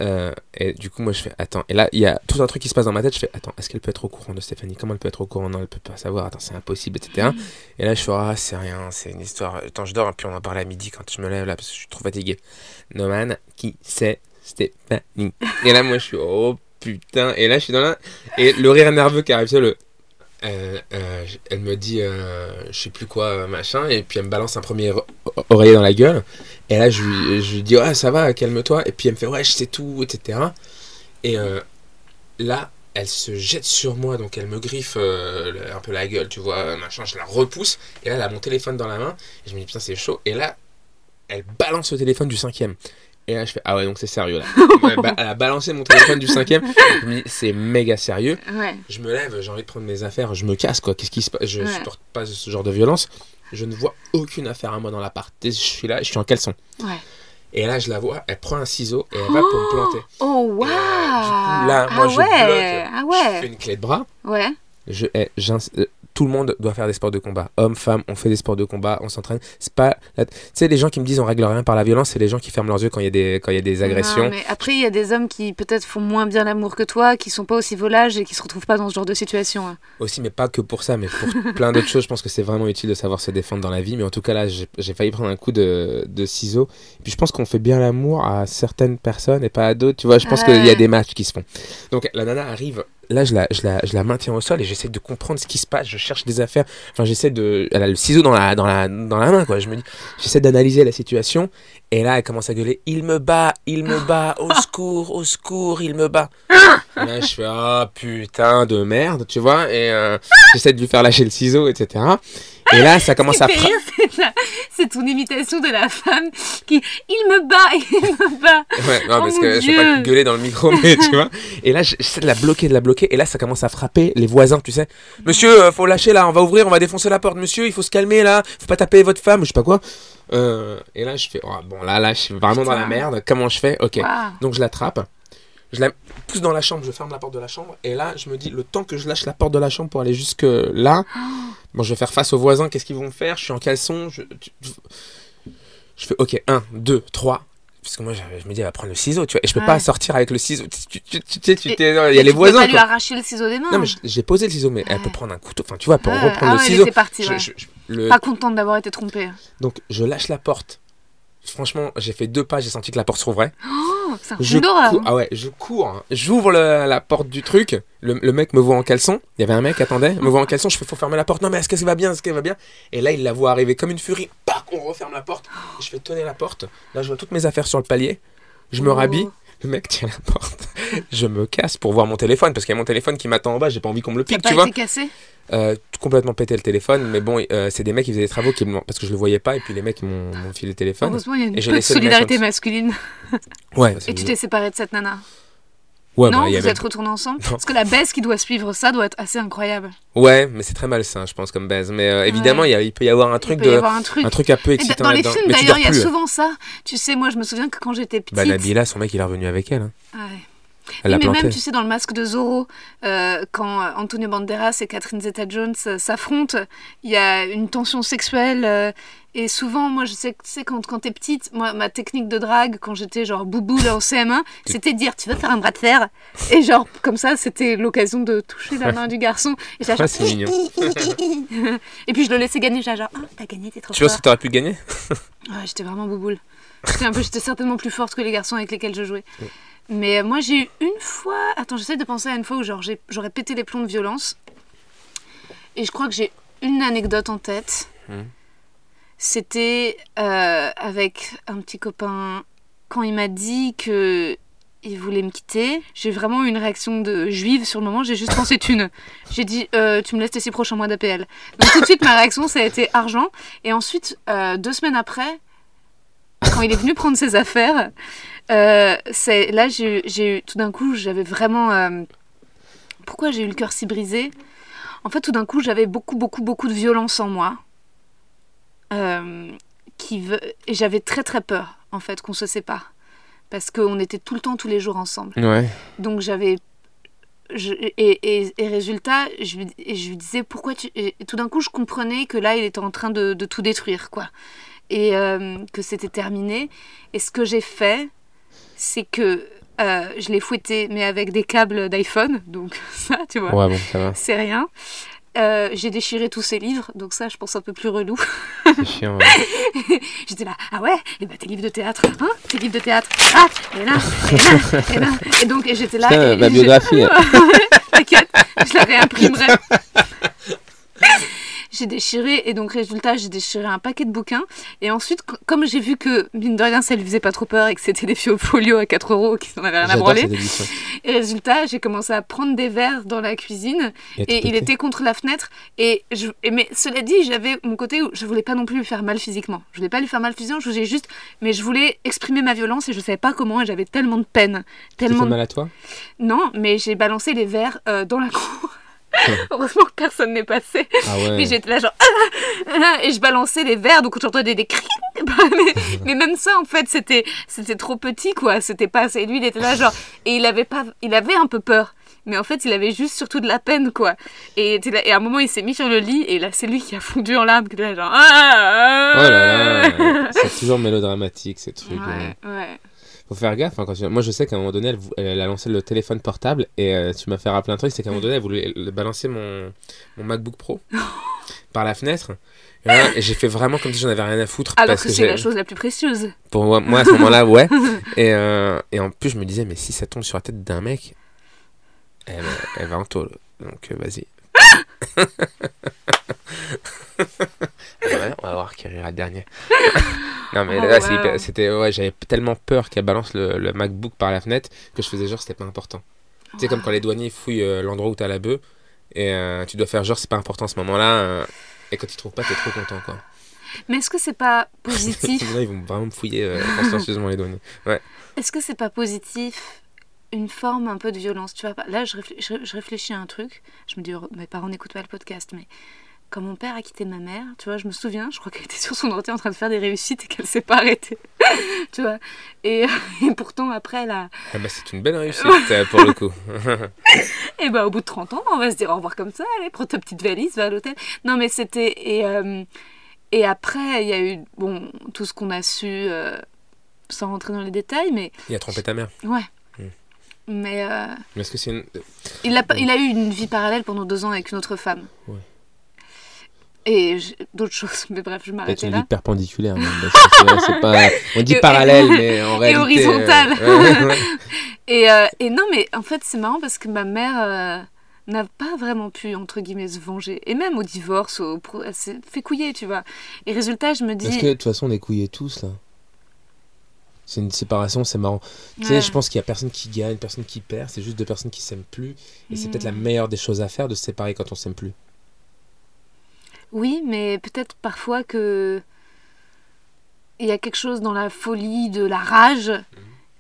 Euh, et du coup, moi je fais attends. Et là, il y a tout un truc qui se passe dans ma tête. Je fais attends, est-ce qu'elle peut être au courant de Stéphanie? Comment elle peut être au courant? Non, elle peut pas savoir. Attends, c'est impossible, etc. <gasps> Et là, je fais ah, c'est rien, c'est une histoire. Attends, je dors et puis on en parle à midi quand je me lève là parce que je suis trop fatigué. Noman, qui c'est Stéphanie? Et là, moi je suis oh putain. Et là, je suis dans la. Et le rire nerveux qui arrive, c'est le. Euh, euh, elle me dit euh, je sais plus quoi euh, machin et puis elle me balance un premier oreiller dans la gueule et là je lui, je lui dis ah ça va calme-toi et puis elle me fait ouais je sais tout etc et là, elle se jette sur moi, donc elle me griffe un peu la gueule, tu vois, machin, je la repousse, et là, elle a mon téléphone dans la main, et je me dis, putain, c'est chaud, et là, elle balance le téléphone du cinquième. Et là, je fais, ah ouais, donc c'est sérieux, là. <laughs> elle, a balancé mon téléphone du cinquième, dis, c'est méga sérieux. Ouais. Je me lève, j'ai envie de prendre mes affaires, je me casse, quoi, qu'est-ce qui se passe? Je Ouais. supporte pas ce genre de violence. Je ne vois aucune affaire à moi dans l'appart. Je suis là, je suis en caleçon. Ouais. Et là, je la vois, elle prend un ciseau et elle va pour me planter. Oh, waouh Et, euh, coup, là, moi, ah je ouais. bloque. Ah Je fais une clé de bras. Ouais. Je, eh, tout le monde doit faire des sports de combat. Hommes, femmes, on fait des sports de combat, on s'entraîne. C'est pas. la- Tu sais, les gens qui me disent on règle rien par la violence, c'est les gens qui ferment leurs yeux quand il y a des, quand il y a des agressions. Non, mais après, il y a des hommes qui peut-être font moins bien l'amour que toi, qui sont pas aussi volages et qui se retrouvent pas dans ce genre de situation. hein. Aussi, mais pas que pour ça, mais pour <laughs> plein d'autres choses. Je pense que c'est vraiment utile de savoir se défendre dans la vie. Mais en tout cas, là, j'ai failli prendre un coup de, de ciseaux. Et puis, je pense qu'on fait bien l'amour à certaines personnes et pas à d'autres. Tu vois, je pense Ouais. qu'il y a des matchs qui se font. Donc, la nana arrive. Là, je la, je, la, je la maintiens au sol et j'essaie de comprendre ce qui se passe. Je cherche des affaires. Enfin, j'essaie de. Elle a le ciseau dans la, dans la, dans la main, quoi. Je me dis, j'essaie d'analyser la situation. Et là, elle commence à gueuler Il me bat, il me bat, au secours, au secours, il me bat. Et là, je fais Ah putain de merde, tu vois. Et euh, j'essaie de lui faire lâcher le ciseau, etc. Et là, ça <laughs> commence Ce à. qui fait fra- rire, c'est ton imitation de la femme qui il me bat, <laughs> il me bat. Ouais, non, Oh parce mon que je vais pas Dieu. gueuler dans le micro, mais tu vois. Et là, j'essaie de la bloquer, de la bloquer. Et là, ça commence à frapper les voisins, tu sais. Monsieur, euh, faut lâcher là, on va ouvrir, on va défoncer la porte. Monsieur, il faut se calmer là, faut pas taper votre femme, je sais pas quoi. Euh, et là, je fais, oh, bon, là, là, je suis vraiment dans la merde. Comment je fais? Ok. Donc je l'attrape, je la pousse dans la chambre, je ferme la porte de la chambre, et là je me dis, le temps que je lâche la porte de la chambre pour aller jusque là, <gasps> bon je vais faire face aux voisins, qu'est-ce qu'ils vont me faire? Je suis en caleçon, je, je, je fais ok, 1, 2, 3. Parce que moi je, me dis, elle va prendre le ciseau, tu vois, et je peux Ouais. pas sortir avec le ciseau. Tu, tu, tu, tu, tu, tu Et- t'es- il y a les tu peux voisins pas lui arracher le ciseau des mains. Non mais j'ai posé le ciseau, mais elle peut prendre un couteau, enfin tu vois, pour Ouais. reprendre Ah le ciseau. elle ouais. je- je- le- Pas contente d'avoir été trompée. Donc je lâche la porte. Franchement, j'ai fait deux pas, j'ai senti que la porte s'ouvrait. Oh, c'est un Je cours, ah ouais, je cours, hein. j'ouvre le- la porte du truc, le, le mec me voit en caleçon, il y avait un mec attendait, me voit en caleçon, je fais faut fermer la porte, non mais est-ce qu'elle va bien, est-ce qu'elle va bien? Et là il la voit arriver comme une furie, pac, on referme la porte, je fais tonner la porte, là je vois toutes mes affaires sur le palier, je me Oh. rhabille, le mec tient la porte, je me casse pour voir mon téléphone, parce qu'il y a mon téléphone qui m'attend en bas, j'ai pas envie qu'on me le pique, pas tu vois. cassé? Euh, complètement pété le téléphone, mais bon, euh, c'est des mecs qui faisaient des travaux qui me parce que je le voyais pas, et puis les mecs m'ont m'ont filé le téléphone. Heureusement, il y a une Et peu de solidarité masculine. Ouais, Et tu t'es séparé de cette nana? Ouais, Non, bah, vous avait- êtes retournés ensemble Non. Parce que la baisse qui doit suivre ça doit être assez incroyable. Ouais, mais c'est très malsain, je pense, comme base. Mais euh, évidemment, Ouais. il y a- il peut y avoir un Il truc peut y de, avoir un truc. un truc un peu excitant dans les films, d'ailleurs, il y a souvent ça. Tu sais, moi, je me souviens que quand j'étais petite. Bah Nabila, son mec, il est revenu avec elle. hein. Ouais. Elle l'a Oui, mais planté. même, tu sais, dans le masque de Zorro, euh, quand euh, Antonio Banderas et Catherine Zeta-Jones euh, s'affrontent, il y a une tension sexuelle. euh, et souvent, moi, je sais, tu sais, quand, quand t'es petite, moi, ma technique de drague, quand j'étais genre boubou là au CM1, <laughs> c'était de dire Tu veux faire un bras de fer? Et genre, comme ça, c'était l'occasion de toucher la main du garçon. Et genre, c'est mignon. <laughs> et puis je le laissais gagner, genre, ah, t'as gagné, t'es trop Tu vois ce que t'aurais pu gagner? Ouais, j'étais vraiment bouboule. J'étais certainement plus forte que les garçons avec lesquels je jouais. Mais moi, j'ai eu une fois. Attends, j'essaie de penser à une fois où genre j'aurais pété les plombs de violence. Et je crois que j'ai une anecdote en tête. Mhm. C'était euh, avec un petit copain quand il m'a dit que il voulait me quitter. J'ai vraiment eu une réaction de juive sur le moment. J'ai juste pensé thune. J'ai dit euh, tu me laisses tes six prochains mois d'APL. Donc tout de suite ma réaction ça a été argent. Et ensuite euh, deux semaines après, quand il est venu prendre ses affaires, euh, c'est là j'ai eu tout d'un coup j'avais vraiment euh, pourquoi j'ai eu le cœur si brisé? En fait tout d'un coup j'avais beaucoup beaucoup beaucoup de violence en moi. Euh, qui veut et j'avais très très peur en fait qu'on se sépare parce qu'on était tout le temps tous les jours ensemble. Ouais. Donc j'avais. je- et, et, et résultat, je, et je lui disais pourquoi tu. Et tout d'un coup, je comprenais que là, il était en train de, de tout détruire, quoi. Et euh, que c'était terminé. Et ce que j'ai fait, c'est que euh, je l'ai fouetté, mais avec des câbles d'iPhone. Donc <laughs> ça, tu vois, Ouais, bon, ça va. c'est rien. Euh, j'ai déchiré tous ses livres, donc ça, je pense un peu plus relou. <laughs> C'est chiant. ouais. <laughs> J'étais là, ah ouais, et bah tes livres de théâtre, hein Tes livres de théâtre, ah, et là, et là, et là. Et donc, et j'étais là. Putain, et ma je- biographie. T'inquiète, je la réimprimerai. J'ai déchiré et donc résultat j'ai déchiré un paquet de bouquins. Et ensuite comme j'ai vu que mine de rien ça lui faisait pas trop peur et que c'était des fio- folios à 4 euros qui n'en avaient rien à branler. et résultat j'ai commencé à prendre des verres dans la cuisine Et, il était contre la fenêtre. Et je et mais cela dit j'avais mon côté où je voulais pas non plus lui faire mal physiquement. Je voulais pas lui faire mal physiquement je voulais juste mais je voulais exprimer ma violence et je savais pas comment et j'avais tellement de peine. Tellement fait mal à toi? Non, mais j'ai balancé les verres euh, dans la <laughs> cour. <laughs> Heureusement que personne n'est passé. Ah ouais. Mais j'étais là genre... et je balançais les verres, donc j'entendais des cris. <laughs> mais, <laughs> mais même ça, en fait, c'était c'était trop petit, quoi. C'était pas assez. Lui, il était là genre... Et il avait, pas, il avait un peu peur. Mais en fait, il avait juste surtout de la peine, quoi. Et, là- et à un moment, il s'est mis sur le lit, et là, c'est lui qui a fondu en larmes. qui était là, genre... Ah, Oh là là, c'est toujours mélodramatique ces trucs. Ouais, ouais. Faut faire gaffe. hein, quand tu- Moi, je sais qu'à un moment donné, elle, vou- elle a lancé le téléphone portable et euh, tu m'as fait rappeler un truc, c'est qu'à un moment donné, elle voulait balancer mon, mon MacBook Pro <laughs> par la fenêtre. Et, là, et j'ai fait vraiment comme si j'en avais rien à foutre. Alors parce que, que c'est la chose la plus précieuse. Pour moi, moi, à ce moment-là, ouais. <laughs> Et, euh, et en plus, je me disais, mais si ça tombe sur la tête d'un mec, elle, va- elle va en tôle. Donc, euh, vas-y. <laughs> Ouais, on va voir qui rira le dernier. non, mais Oh, là, wow. c'était. Ouais, j'avais tellement peur qu'elle balance le, le MacBook par la fenêtre que je faisais genre c'était pas important. Tu sais, comme quand les douaniers fouillent euh, l'endroit où t'as la bœuf et euh, tu dois faire genre c'est pas important à ce moment-là. euh, et quand ils trouvent pas, t'es trop content quoi. Mais est-ce que c'est pas <laughs> positif ils vont vraiment me fouiller consciencieusement les douaniers. Est-ce que c'est pas positif une forme un peu de violence Tu vois, là, je, réfl- je- je réfléchis à un truc. Je me dis, oh, mes parents n'écoutent pas le podcast, mais quand mon père a quitté ma mère, tu vois, je me souviens, je crois qu'elle était sur son ordi en train de faire des réussites et qu'elle s'est pas arrêtée. <laughs> tu vois et, et pourtant, après, a. Ah bah, c'est une belle réussite euh, pour le coup. <laughs> Et bah, au bout de 30 ans, on va se dire au revoir comme ça. Allez, prends ta petite valise, va à l'hôtel. Non, mais c'était. Et, euh, et après, il y a eu, bon, tout ce qu'on a su, euh, sans rentrer dans les détails, mais Il a trompé ta mère. ouais. Mais. euh, Mais est-ce que c'est une. Il a, il a eu une vie parallèle pendant deux ans avec une autre femme. Ouais. Et d'autres <laughs> choses, mais bref, je Peut-être m'arrêtais une là. vie perpendiculaire. même, parce que c'est- c'est pas... On dit Et- parallèle, <laughs> mais en réalité. horizontale. euh, ouais. <laughs> Et, euh, et non, mais en fait, c'est marrant parce que ma mère euh, n'a pas vraiment pu, entre guillemets, se venger. Et même au divorce, au, elle s'est fait couiller, tu vois. Et résultat, je me dis. Parce que de toute façon, on est couillés tous là. C'est une séparation, c'est marrant. Tu sais, je pense qu'il y a personne qui gagne, personne qui perd. C'est juste deux personnes qui s'aiment plus. Et c'est peut-être la Mm. meilleure des choses à faire de se séparer quand on s'aime plus. Oui, mais peut-être parfois que. Il y a quelque chose dans la folie de la rage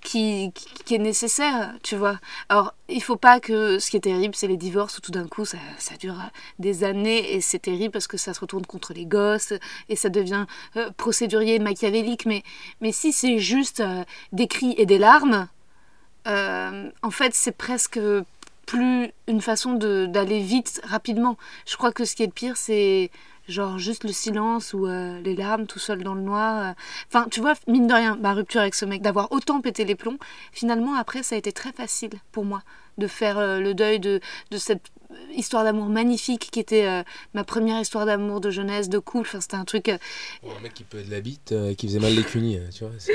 qui, qui, est nécessaire, tu vois. Alors, il faut pas que. Ce qui est terrible, c'est les divorces où tout d'un coup, ça, ça dure des années et c'est terrible parce que ça se retourne contre les gosses et ça devient euh, procédurier machiavélique. Mais, mais si c'est juste euh, des cris et des larmes, euh, en fait, c'est presque plus une façon d'aller vite, rapidement. Je crois que ce qui est le pire, c'est genre juste le silence ou euh, les larmes tout seul dans le noir. euh. Enfin, tu vois, mine de rien, ma rupture avec ce mec, d'avoir autant pété les plombs, finalement, après, ça a été très facile pour moi de faire euh, le deuil de, de cette histoire d'amour magnifique qui était euh, ma première histoire d'amour de jeunesse, de couple. Enfin, c'était un truc... un mec qui peut de la bite, qui faisait mal les cunis, tu vois. C'est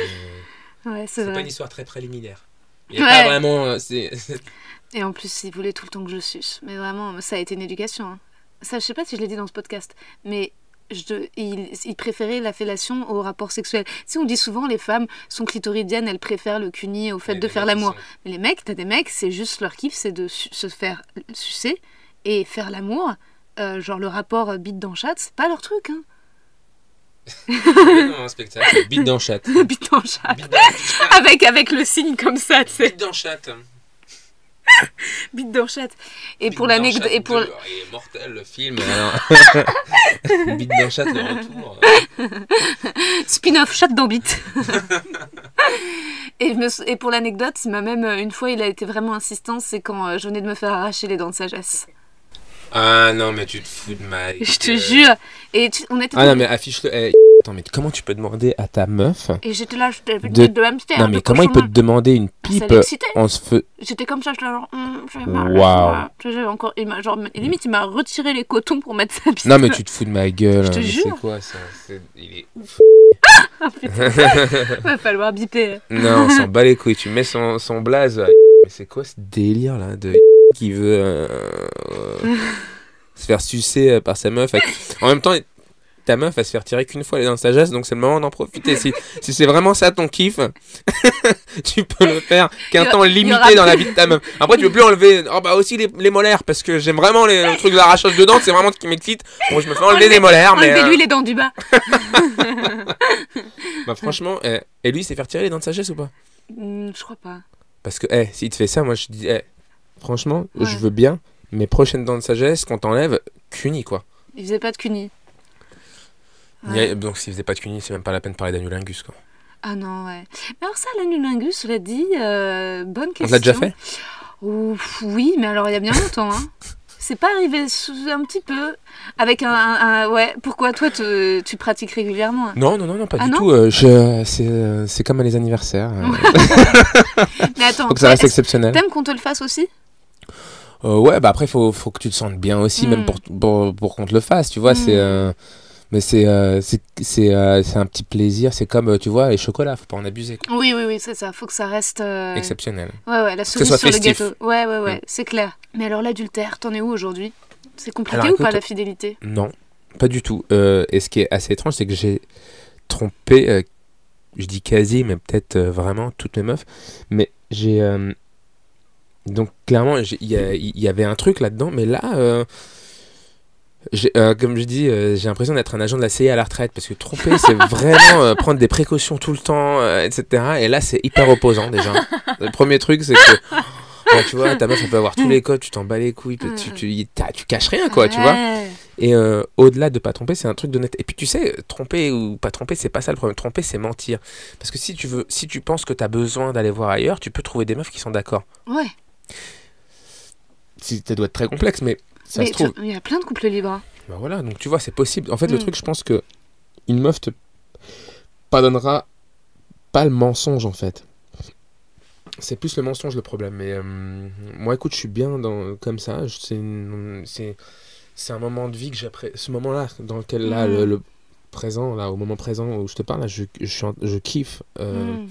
Ouais, c'est vrai. histoire très préliminaire. Il Ouais. pas vraiment. <laughs> Et en plus, il voulait tout le temps que je suce. Mais vraiment, ça a été une éducation. hein. Ça, je sais pas si je l'ai dit dans ce podcast, mais je, il, il préférait la fellation au rapport sexuel. Si on dit souvent les femmes sont clitoridiennes, elles préfèrent le cuni au fait Mais de les faire l'amour. Mais les mecs, t'as des mecs, c'est juste leur kiff, c'est de su- se faire sucer et faire l'amour. Euh, genre le rapport euh, bite dans chatte, c'est pas leur truc, hein. dans un spectacle. <laughs> Bite dans chat. bite dans chat. Avec, avec le signe comme ça, tu sais. Bite dans chat. <laughs> Bite dans chatte. Et Bite pour l'anecdote. chat Et pour... 2. Il est mortel le film. <laughs> <laughs> Bite dans chat, le retour. Spin-off, chatte dans bite. et, me pour l'anecdote, il m'a même, euh, une fois, il a été vraiment insistant, c'est quand euh, je venais de me faire arracher les dents de sagesse. Ah non, mais tu te fous de ma Je te jure. Et tu- on était Ah non, mais affiche-le. Eh, Attends, mais comment tu peux demander à ta meuf Et j'étais là, j'étais De- de hamster. Non, mais comment il peut te demander une pipe en se feu J'étais comme ça, j'étais genre, hum, Waouh. j'avais encore, il m'a- genre, limite, il m'a retiré les cotons pour mettre sa bite. Non, mais tu te fous de ma gueule. Je te hein, jure. C'est quoi ça Il est ouf. <laughs> Ah. <laughs> Va falloir biper. Non, on s'en bat les couilles. Tu mets son, son blaze. Mais c'est quoi ce délire là de <laughs> qui veut. euh, euh, se faire sucer euh, par sa meuf. En même temps, ta meuf va se faire tirer qu'une fois les dents de sagesse, donc c'est le moment d'en profiter. Si, si c'est vraiment ça ton kiff, <laughs> tu peux le faire qu'un temps limité dans la vie de ta meuf. Après, tu peux plus enlever oh, bah aussi les, les molaires parce que j'aime vraiment les, le truc d'arrachage de dents, c'est vraiment ce qui m'excite. Bon, je me fais enlever Enlevez- des molaires, mais. Enlevez-lui euh, les dents du bas. <laughs> bah, franchement, euh, et lui, il sait faire tirer les dents de sagesse ou pas? Hmm, je crois pas. Parce que, eh, s'il te fait ça, moi je dis, eh, franchement, Ouais. je veux bien mes prochaines dents de sagesse qu'on t'enlève, cuni quoi. Il faisait pas de cuni. Y a- donc s'il faisait pas de cuni, c'est même pas la peine de parler d'anulingus quoi. Ah non, ouais. Mais alors ça, l'anulingus, cela dit, euh, bonne On question. te l'a déjà fait? Ouf, Oui, mais alors il y a bien longtemps. Hein. <laughs> C'est pas arrivé sous- un petit peu avec un, un- un- ouais. Pourquoi toi te- tu pratiques régulièrement hein? Non, non, non, non, pas Ah du non tout. euh, je- c'est, euh, c'est comme à les anniversaires. euh, <laughs> Mais attends, donc ça reste exceptionnel. t'aimes qu'on te le fasse aussi? Euh, ouais, bah après, faut, faut que tu te sentes bien aussi, Mm. même pour, pour, pour qu'on te le fasse, tu vois. Mm. C'est, euh, mais c'est, euh, c'est, euh, un petit plaisir. C'est comme, euh, tu vois, les chocolats, faut pas en abuser. quoi. Oui, oui, oui, c'est ça. Faut que ça reste. euh, Exceptionnel. Ouais, ouais, la ce cerise sur le gâteau. Ouais, ouais, ouais, Mm. c'est clair. Mais alors l'adultère, t'en es où aujourd'hui? C'est compliqué Alors, ou pas la fidélité? Non, pas du tout. Euh, et ce qui est assez étrange, c'est que j'ai trompé, je dis quasi, mais peut-être vraiment toutes mes meufs. Mais j'ai. donc, clairement, y, il y avait un truc là-dedans, mais là. Euh, comme je dis, euh, j'ai l'impression d'être un agent de la CIA à la retraite parce que tromper, c'est <laughs> vraiment euh, prendre des précautions tout le temps, etc. Et là, c'est hyper opposant déjà. Le premier truc, c'est que bah, tu vois, ta meuf, elle peut avoir tous les codes, tu t'en bats les couilles, tu, caches rien, quoi, tu vois. Et euh, au-delà de pas tromper, c'est un truc d'honnête. Et puis tu sais, tromper ou pas tromper, c'est pas ça le problème. Tromper, c'est mentir. Parce que si tu veux, si tu penses que tu as besoin d'aller voir ailleurs, tu peux trouver des meufs qui sont d'accord. Ouais. Si ça doit être très complexe, mais ça Mais se trouve. il y a plein de couples libres. Bah voilà, donc tu vois, c'est possible. En fait, le Mm. truc, je pense que une meuf te pardonnera pas le mensonge, en fait. C'est plus le mensonge le problème. Mais euh, moi, écoute, je suis bien dans, comme ça. C'est un moment de vie que j'apprécie. Ce moment-là, dans lequel, là, Mm. le, le présent, là, au moment présent où je te parle, là, je, je kiffe euh, Mm.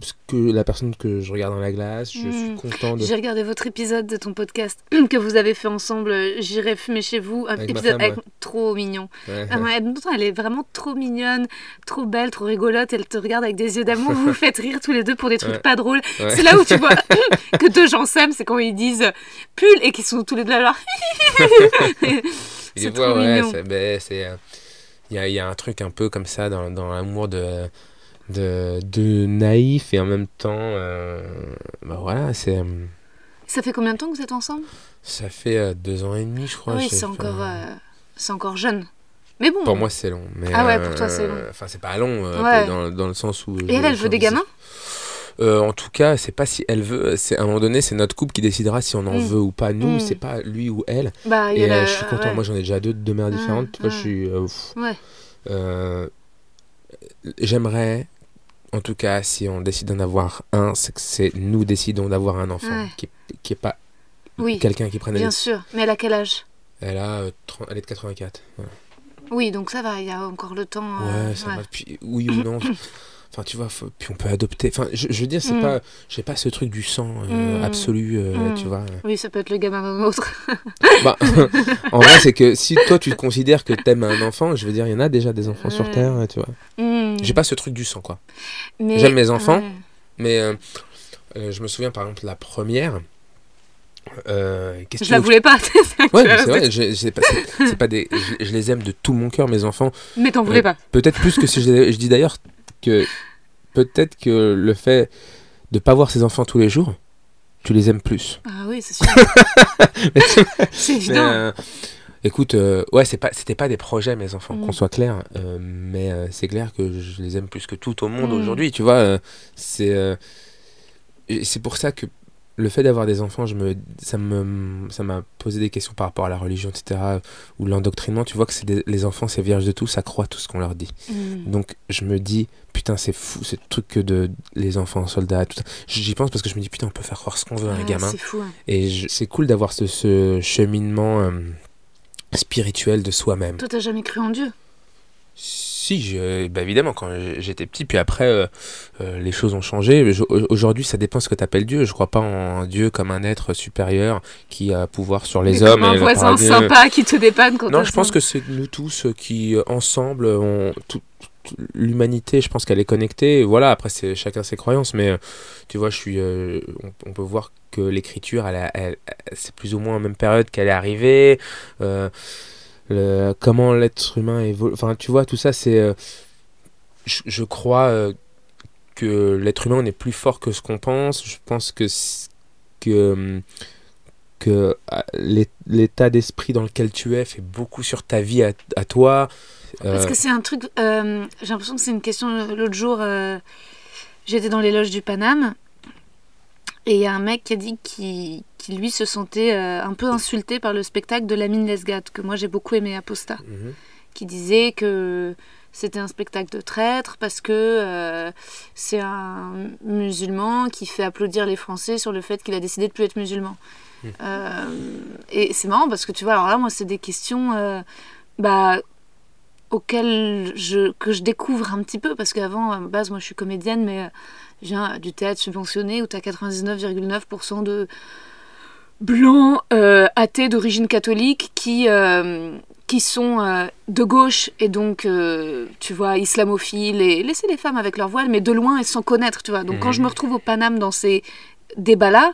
Ce que la personne que je regarde dans la glace. Je suis Mm. content de. J'ai regardé votre épisode de ton podcast <clears throat> que vous avez fait ensemble. J'irai fumer chez vous. Un Avec épisode femme, avec- ouais. trop mignon. Ouais. Ah ouais, elle est vraiment trop mignonne, trop belle, trop rigolote. Elle te regarde avec des yeux d'amour. Vous vous <laughs> faites rire tous les deux pour des trucs pas drôles. C'est là où tu vois <laughs> <clears throat> que deux gens s'aiment, c'est quand ils disent pull et qu'ils sont tous les deux là. <laughs> C'est trop mignon. ben, euh, il y a, il y a un truc un peu comme ça dans, dans l'amour de, de, de naïf et en même temps, euh, bah voilà, c'est, euh, Ça fait combien de temps que vous êtes ensemble? ça fait euh, deux ans et demi, je crois. Oui, j'ai c'est encore, c'est encore jeune. Mais bon. Pour moi, c'est long. Mais, Ah ouais, pour toi, c'est long. Enfin, c'est pas long, Ouais. dans, dans le sens où. Et elle, elle veut des gamins? Euh, en tout cas, c'est pas si elle veut. C'est à un moment donné, c'est notre couple qui décidera si on en Mm. veut ou pas. Nous, Mm. c'est pas lui ou elle. Bah, Et euh, je suis content. ouais. Moi, j'en ai déjà deux, deux mères Ouais, différentes. Tu vois, je ouais. suis. Ouais. euh, J'aimerais, en tout cas, si on décide d'en avoir un, c'est que c'est nous décidons d'avoir un enfant Ouais. qui, qui est pas Oui, quelqu'un qui prenne. bien sûr. Mais elle a quel âge? Elle a, euh, 30 elle est de 84. voilà. Oui, donc ça va, il y a encore le temps. euh, Ouais, ça ouais. va. Puis, oui ou non. <clears throat> Enfin, tu vois, faut- puis on peut adopter. Enfin, je, je veux dire, c'est Mm. pas, j'ai pas ce truc du sang euh, Mm. absolu, euh, Mm. tu vois. Oui, ça peut être le gamin d'un autre. <laughs> Bah, <laughs> en vrai, c'est que si toi tu considères que t'aimes un enfant, je veux dire, il y en a déjà des enfants sur Ouais. terre, tu vois. J'ai pas ce truc du sang, quoi. J'aime mes enfants. Mais euh, euh, je me souviens par exemple la première. Euh, Je la voulais pas. <laughs> Ouais, c'est vrai, je, c'est pas, c'est- c'est pas des, je, je les aime de tout mon cœur, mes enfants. Mais t'en voulais Ouais. pas. Peut-être plus que si je, dis d'ailleurs que peut-être que le fait de pas voir ses enfants tous les jours, tu les aimes plus. Ah oui, c'est sûr. <laughs> C'est évident. euh, écoute, euh, ouais, c'est pas, c'était pas des projets mes enfants, Mm. qu'on soit clair. euh, mais euh, c'est clair que je les aime plus que tout au monde Mm. aujourd'hui. Tu vois, euh, c'est, euh, c'est pour ça que le fait d'avoir des enfants, je me, ça me, ça m'a posé des questions par rapport à la religion, etc. Ou l'endoctrinement. Tu vois que c'est des- les enfants, c'est vierge de tout, ça croit tout ce qu'on leur dit. Hmm. Donc je me dis, putain, c'est fou ce truc que de les enfants soldats, tout. J'y pense parce que je me dis, putain, on peut faire croire ce qu'on veut à un Ouais, gamin. C'est fou. hein. Et c'est cool d'avoir ce, ce cheminement euh, spirituel de soi-même. Toi, t'as jamais cru en Dieu? Si, je- bah, évidemment, quand j'étais petit, puis après, euh, euh, les choses ont changé. Je- Aujourd'hui, ça dépend ce que tu appelles Dieu. Je crois pas en Dieu comme un être supérieur qui a pouvoir sur les Mais hommes. comme un et voisin paradis. sympa qui te dépanne quand Non, je pense que c'est nous tous qui, euh, ensemble, ont tout- l'humanité, je pense qu'elle est connectée. Voilà, après, c'est chacun ses croyances, mais euh, tu vois, je suis, euh, on, on peut voir que l'écriture, elle, elle- elle- c'est plus ou moins en même période qu'elle est arrivée. Euh, comment l'être humain évolue. Enfin, tu vois, tout ça, c'est. euh, je, crois euh, que l'être humain, on est plus fort que ce qu'on pense. Je pense que. que hum, que l'é- l'état d'esprit dans lequel tu es fait beaucoup sur ta vie à, toi. Parce Euh, que c'est un truc. euh, J'ai l'impression que c'est une question. L'autre jour, j'étais dans les loges du Paname. Et il y a un mec qui a dit qu'il qui, lui se sentait euh, un peu insulté par le spectacle de Lamine Lesgat, que moi j'ai beaucoup aimé Aposta, mhm. qui disait que c'était un spectacle de traître parce que euh, c'est un musulman qui fait applaudir les Français sur le fait qu'il a décidé de plus être musulman. Mhm. Euh, et c'est marrant parce que tu vois, alors là, moi, c'est des questions bah, auxquelles je, que je découvre un petit peu parce qu'avant, à base, moi, je suis comédienne, mais je viens du théâtre subventionné où tu as 99,9% de blancs euh, athées d'origine catholique qui, euh, qui sont euh, de gauche et donc, tu vois, islamophiles et laisser les femmes avec leur voile, mais de loin et sans connaître, tu vois. Donc, quand Mhm. je me retrouve au Paname dans ces débats-là,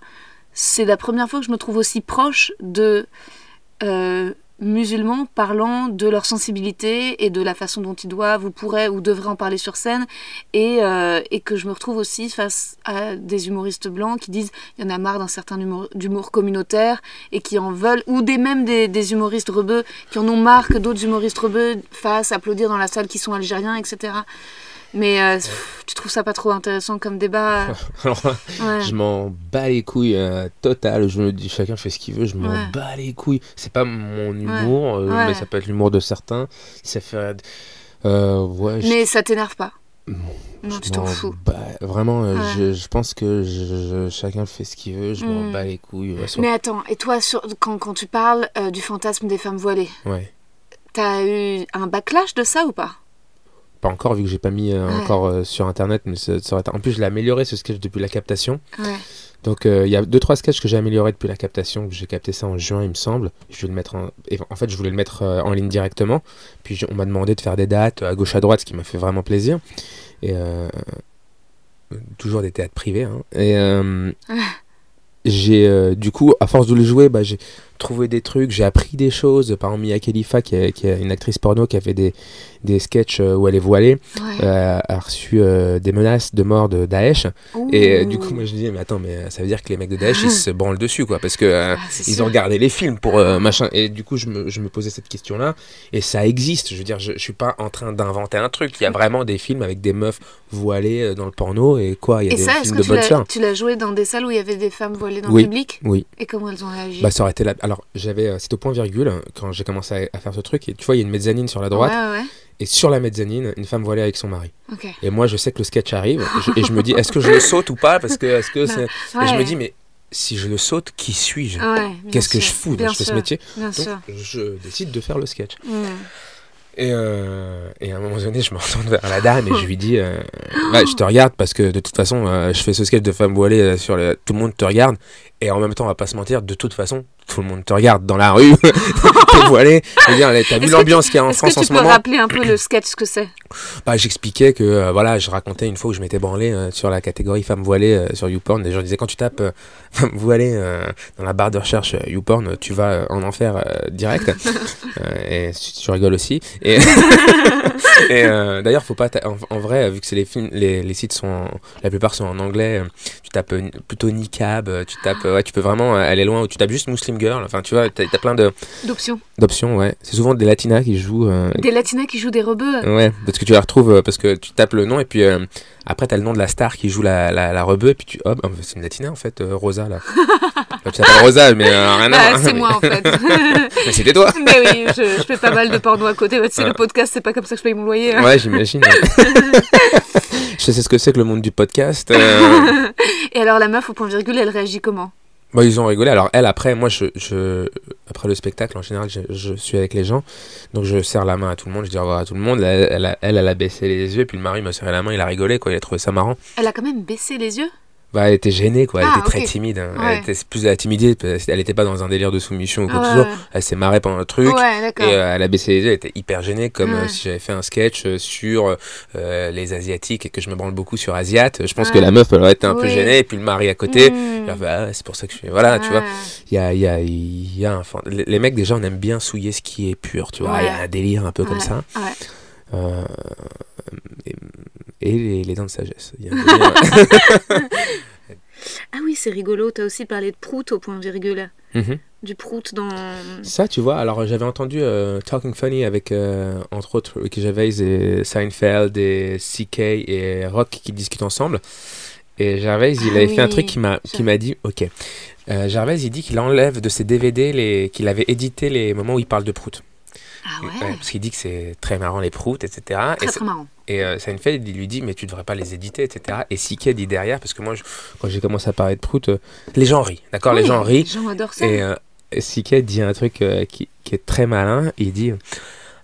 c'est la première fois que je me trouve aussi proche de musulmans parlant de leur sensibilité et de la façon dont ils doivent ou pourraient ou devraient en parler sur scène. Et, euh, et que je me retrouve aussi face à des humoristes blancs qui disent il y en a marre d'un certain humour, communautaire et qui en veulent ou des même des, des humoristes rebeux qui en ont marre que d'autres humoristes rebeux fassent applaudir dans la salle qui sont algériens etc mais euh, pff, tu trouves ça pas trop intéressant comme débat <laughs> Alors, ouais. je m'en bats les couilles euh, total. Je me dis, chacun fait ce qu'il veut. Je m'en Ouais. bats les couilles. C'est pas mon humour, euh, mais ça peut être l'humour de certains. Ça fait. Euh, je- mais ça t'énerve pas? Non, tu t'en fous bats- Vraiment, euh, je, je pense que je- chacun fait ce qu'il veut. Je m'en Mm. bats les couilles. Mais attends, et toi, sur, quand, quand tu parles euh, du fantasme des femmes voilées, ouais. t'as eu un backlash de ça ou pas? Pas encore, vu que j'ai pas mis euh, Ouais. encore euh, sur internet. Mais ça, ça aurait été- En plus, je l'ai amélioré ce sketch depuis la captation. Ouais. Donc euh, il y a deux trois sketchs que j'ai améliorés depuis la captation, j'ai capté ça en juin il me semble. Je vais le mettre en... en fait je voulais le mettre en ligne directement. Puis on m'a demandé de faire des dates à gauche à droite, ce qui m'a fait vraiment plaisir. Et toujours des théâtres privés. hein. Et j'ai du coup à force de le jouer, bah, j'ai trouvé des trucs, j'ai appris des choses. Par exemple Mia Khalifa qui est, qui est une actrice porno qui a fait des des sketchs euh, où elle est voilée, Ouais. euh, a reçu euh, des menaces de mort de Daesh. Et Ouh. du coup, moi je dis, mais attends, mais ça veut dire que les mecs de Daesh ils se branlent dessus, quoi, parce que Ah, c'est ils sûr. ont regardé les films pour euh, machin. Et du coup, je me, je me posais cette question-là, et ça existe. Je veux dire, je, je suis pas en train d'inventer un truc. Il y a vraiment des films avec des meufs voilées dans le porno, et quoi, il y a Et des ça, films que de bonne sœur. tu l'as joué dans des salles où il y avait des femmes voilées dans Oui. le public Oui, Et comment elles ont réagi bah ça aurait été la... Alors, j'avais, c'était au point virgule hein, quand j'ai commencé à, à faire ce truc, et tu vois, il y a une mezzanine sur la droite, Ouais, ouais, et sur la mezzanine, une femme voilée avec son mari. Et moi, je sais que le sketch arrive, je- et je me dis, est-ce que je le <laughs> saute ou pas Parce que, est-ce que Bah. Ouais. Et je me dis, mais si je le saute, qui suis-je Ouais, Qu'est-ce que je fous bien dans je fais ce métier Bien Donc, sûr. je décide de faire le sketch. Et, euh, et à un moment donné, je me retourne vers la dame et je lui dis euh, <gasps> Ouais, Je te regarde parce que de toute façon, euh, je fais ce sketch de femme voilée sur le. Tout le monde te regarde. Et en même temps, on va pas se mentir, de toute façon, tout le monde te regarde dans la rue. <laughs> T'es. Je dire, t'as vu l'ambiance qu'il y a en Est-ce que France en tu ce peux moment rappeler un peu le sketch ce que c'est? Bah, J'expliquais que euh, voilà, je racontais une fois où je m'étais branlé euh, sur la catégorie femme voilée euh, sur YouPorn. Les gens disaient quand tu tapes euh, <laughs> femme voilée euh, dans la barre de recherche YouPorn, tu vas en enfer direct. <laughs> Et tu, tu rigoles aussi. Et, et d'ailleurs, faut pas en, en vrai, vu que c'est les films, les, les sites sont, en- la plupart sont en anglais. Euh, Tu tapes euh, plutôt niqab, euh, tu tapes, euh, ouais, tu peux vraiment euh, aller loin. Ou tu tapes juste Muslim girl. Enfin, tu vois, t'as as plein de D'options. D'options. Ouais, c'est souvent des latinas qui jouent. euh, Des latinas qui jouent des rebeux. Ouais, parce que tu la retrouves, euh, parce que tu tapes le nom et puis euh, après t'as le nom de la star qui joue la, la, la rebeu et puis tu hop, oh, c'est une latina en fait, euh, Rosa là. <laughs> Enfin, tu t'appelles Rosa, mais rien à Bah, voir. c'est moi en fait. <laughs> mais c'était toi. Mais oui, je, je fais pas mal de porno à côté. C'est le podcast, c'est pas comme ça que je paye mon loyer. hein. Ouais, j'imagine. <laughs> je sais ce que c'est que le monde du podcast. Et alors la meuf au point virgule, elle réagit comment? Bah, ils ont rigolé. Alors elle après, moi je, je après le spectacle, en général, je, suis avec les gens. Donc je serre la main à tout le monde, je dis au revoir à tout le monde. Elle, elle, a, elle, elle a baissé les yeux, puis le mari m'a serré la main, il a rigolé, quoi. Il a trouvé ça marrant. Elle a quand même baissé les yeux? Bah, elle était gênée, quoi. Elle Ah, était très timide. hein. Ouais. Elle était plus de la timidité. Elle était pas dans un délire de soumission ou quoi que ce soit. Elle s'est marrée pendant le truc. Ouais. Et euh, elle a baissé les yeux, elle était hyper gênée, comme Ouais. euh, si j'avais fait un sketch euh, sur euh, les Asiatiques et que je me branle beaucoup sur Asiat. Je pense que la meuf, elle aurait été un peu gênée, et puis le mari à côté. Mmh. il a fait, Ah, c'est pour ça que je suis. Voilà, tu vois. Il y a, il y, a, il y a un. Les mecs, déjà, on aime bien souiller ce qui est pur, tu vois. Il y a un délire un peu comme ça. Ouais. Euh, et et les, les dents de sagesse. Il y a un <laughs> délire. Ah oui, c'est rigolo. T'as aussi parlé de prout au point virgule. Mhm. Du prout dans. Ça, tu vois, alors j'avais entendu euh, Talking Funny avec, euh, entre autres, Ricky Gervais et Seinfeld et CK et Rock qui discutent ensemble. Et Gervais, il Ah avait fait un truc qui m'a qui m'a dit, ok. Euh, Gervais, il dit qu'il enlève de ses DVD les qu'il avait édité les moments où il parle de prout. Ah ouais. Ouais, parce qu'il dit que c'est très marrant les proutes, etc. Très et très marrant. Et euh, Seinfeld, il lui dit, mais tu devrais pas les éditer, etc. Et CK dit derrière, parce que moi, je- quand j'ai commencé à parler de prout, euh, les gens rient, d'accord? Les gens rient. Les gens adorent ça. Et euh, CK dit un truc euh, qui, qui est très malin. Il dit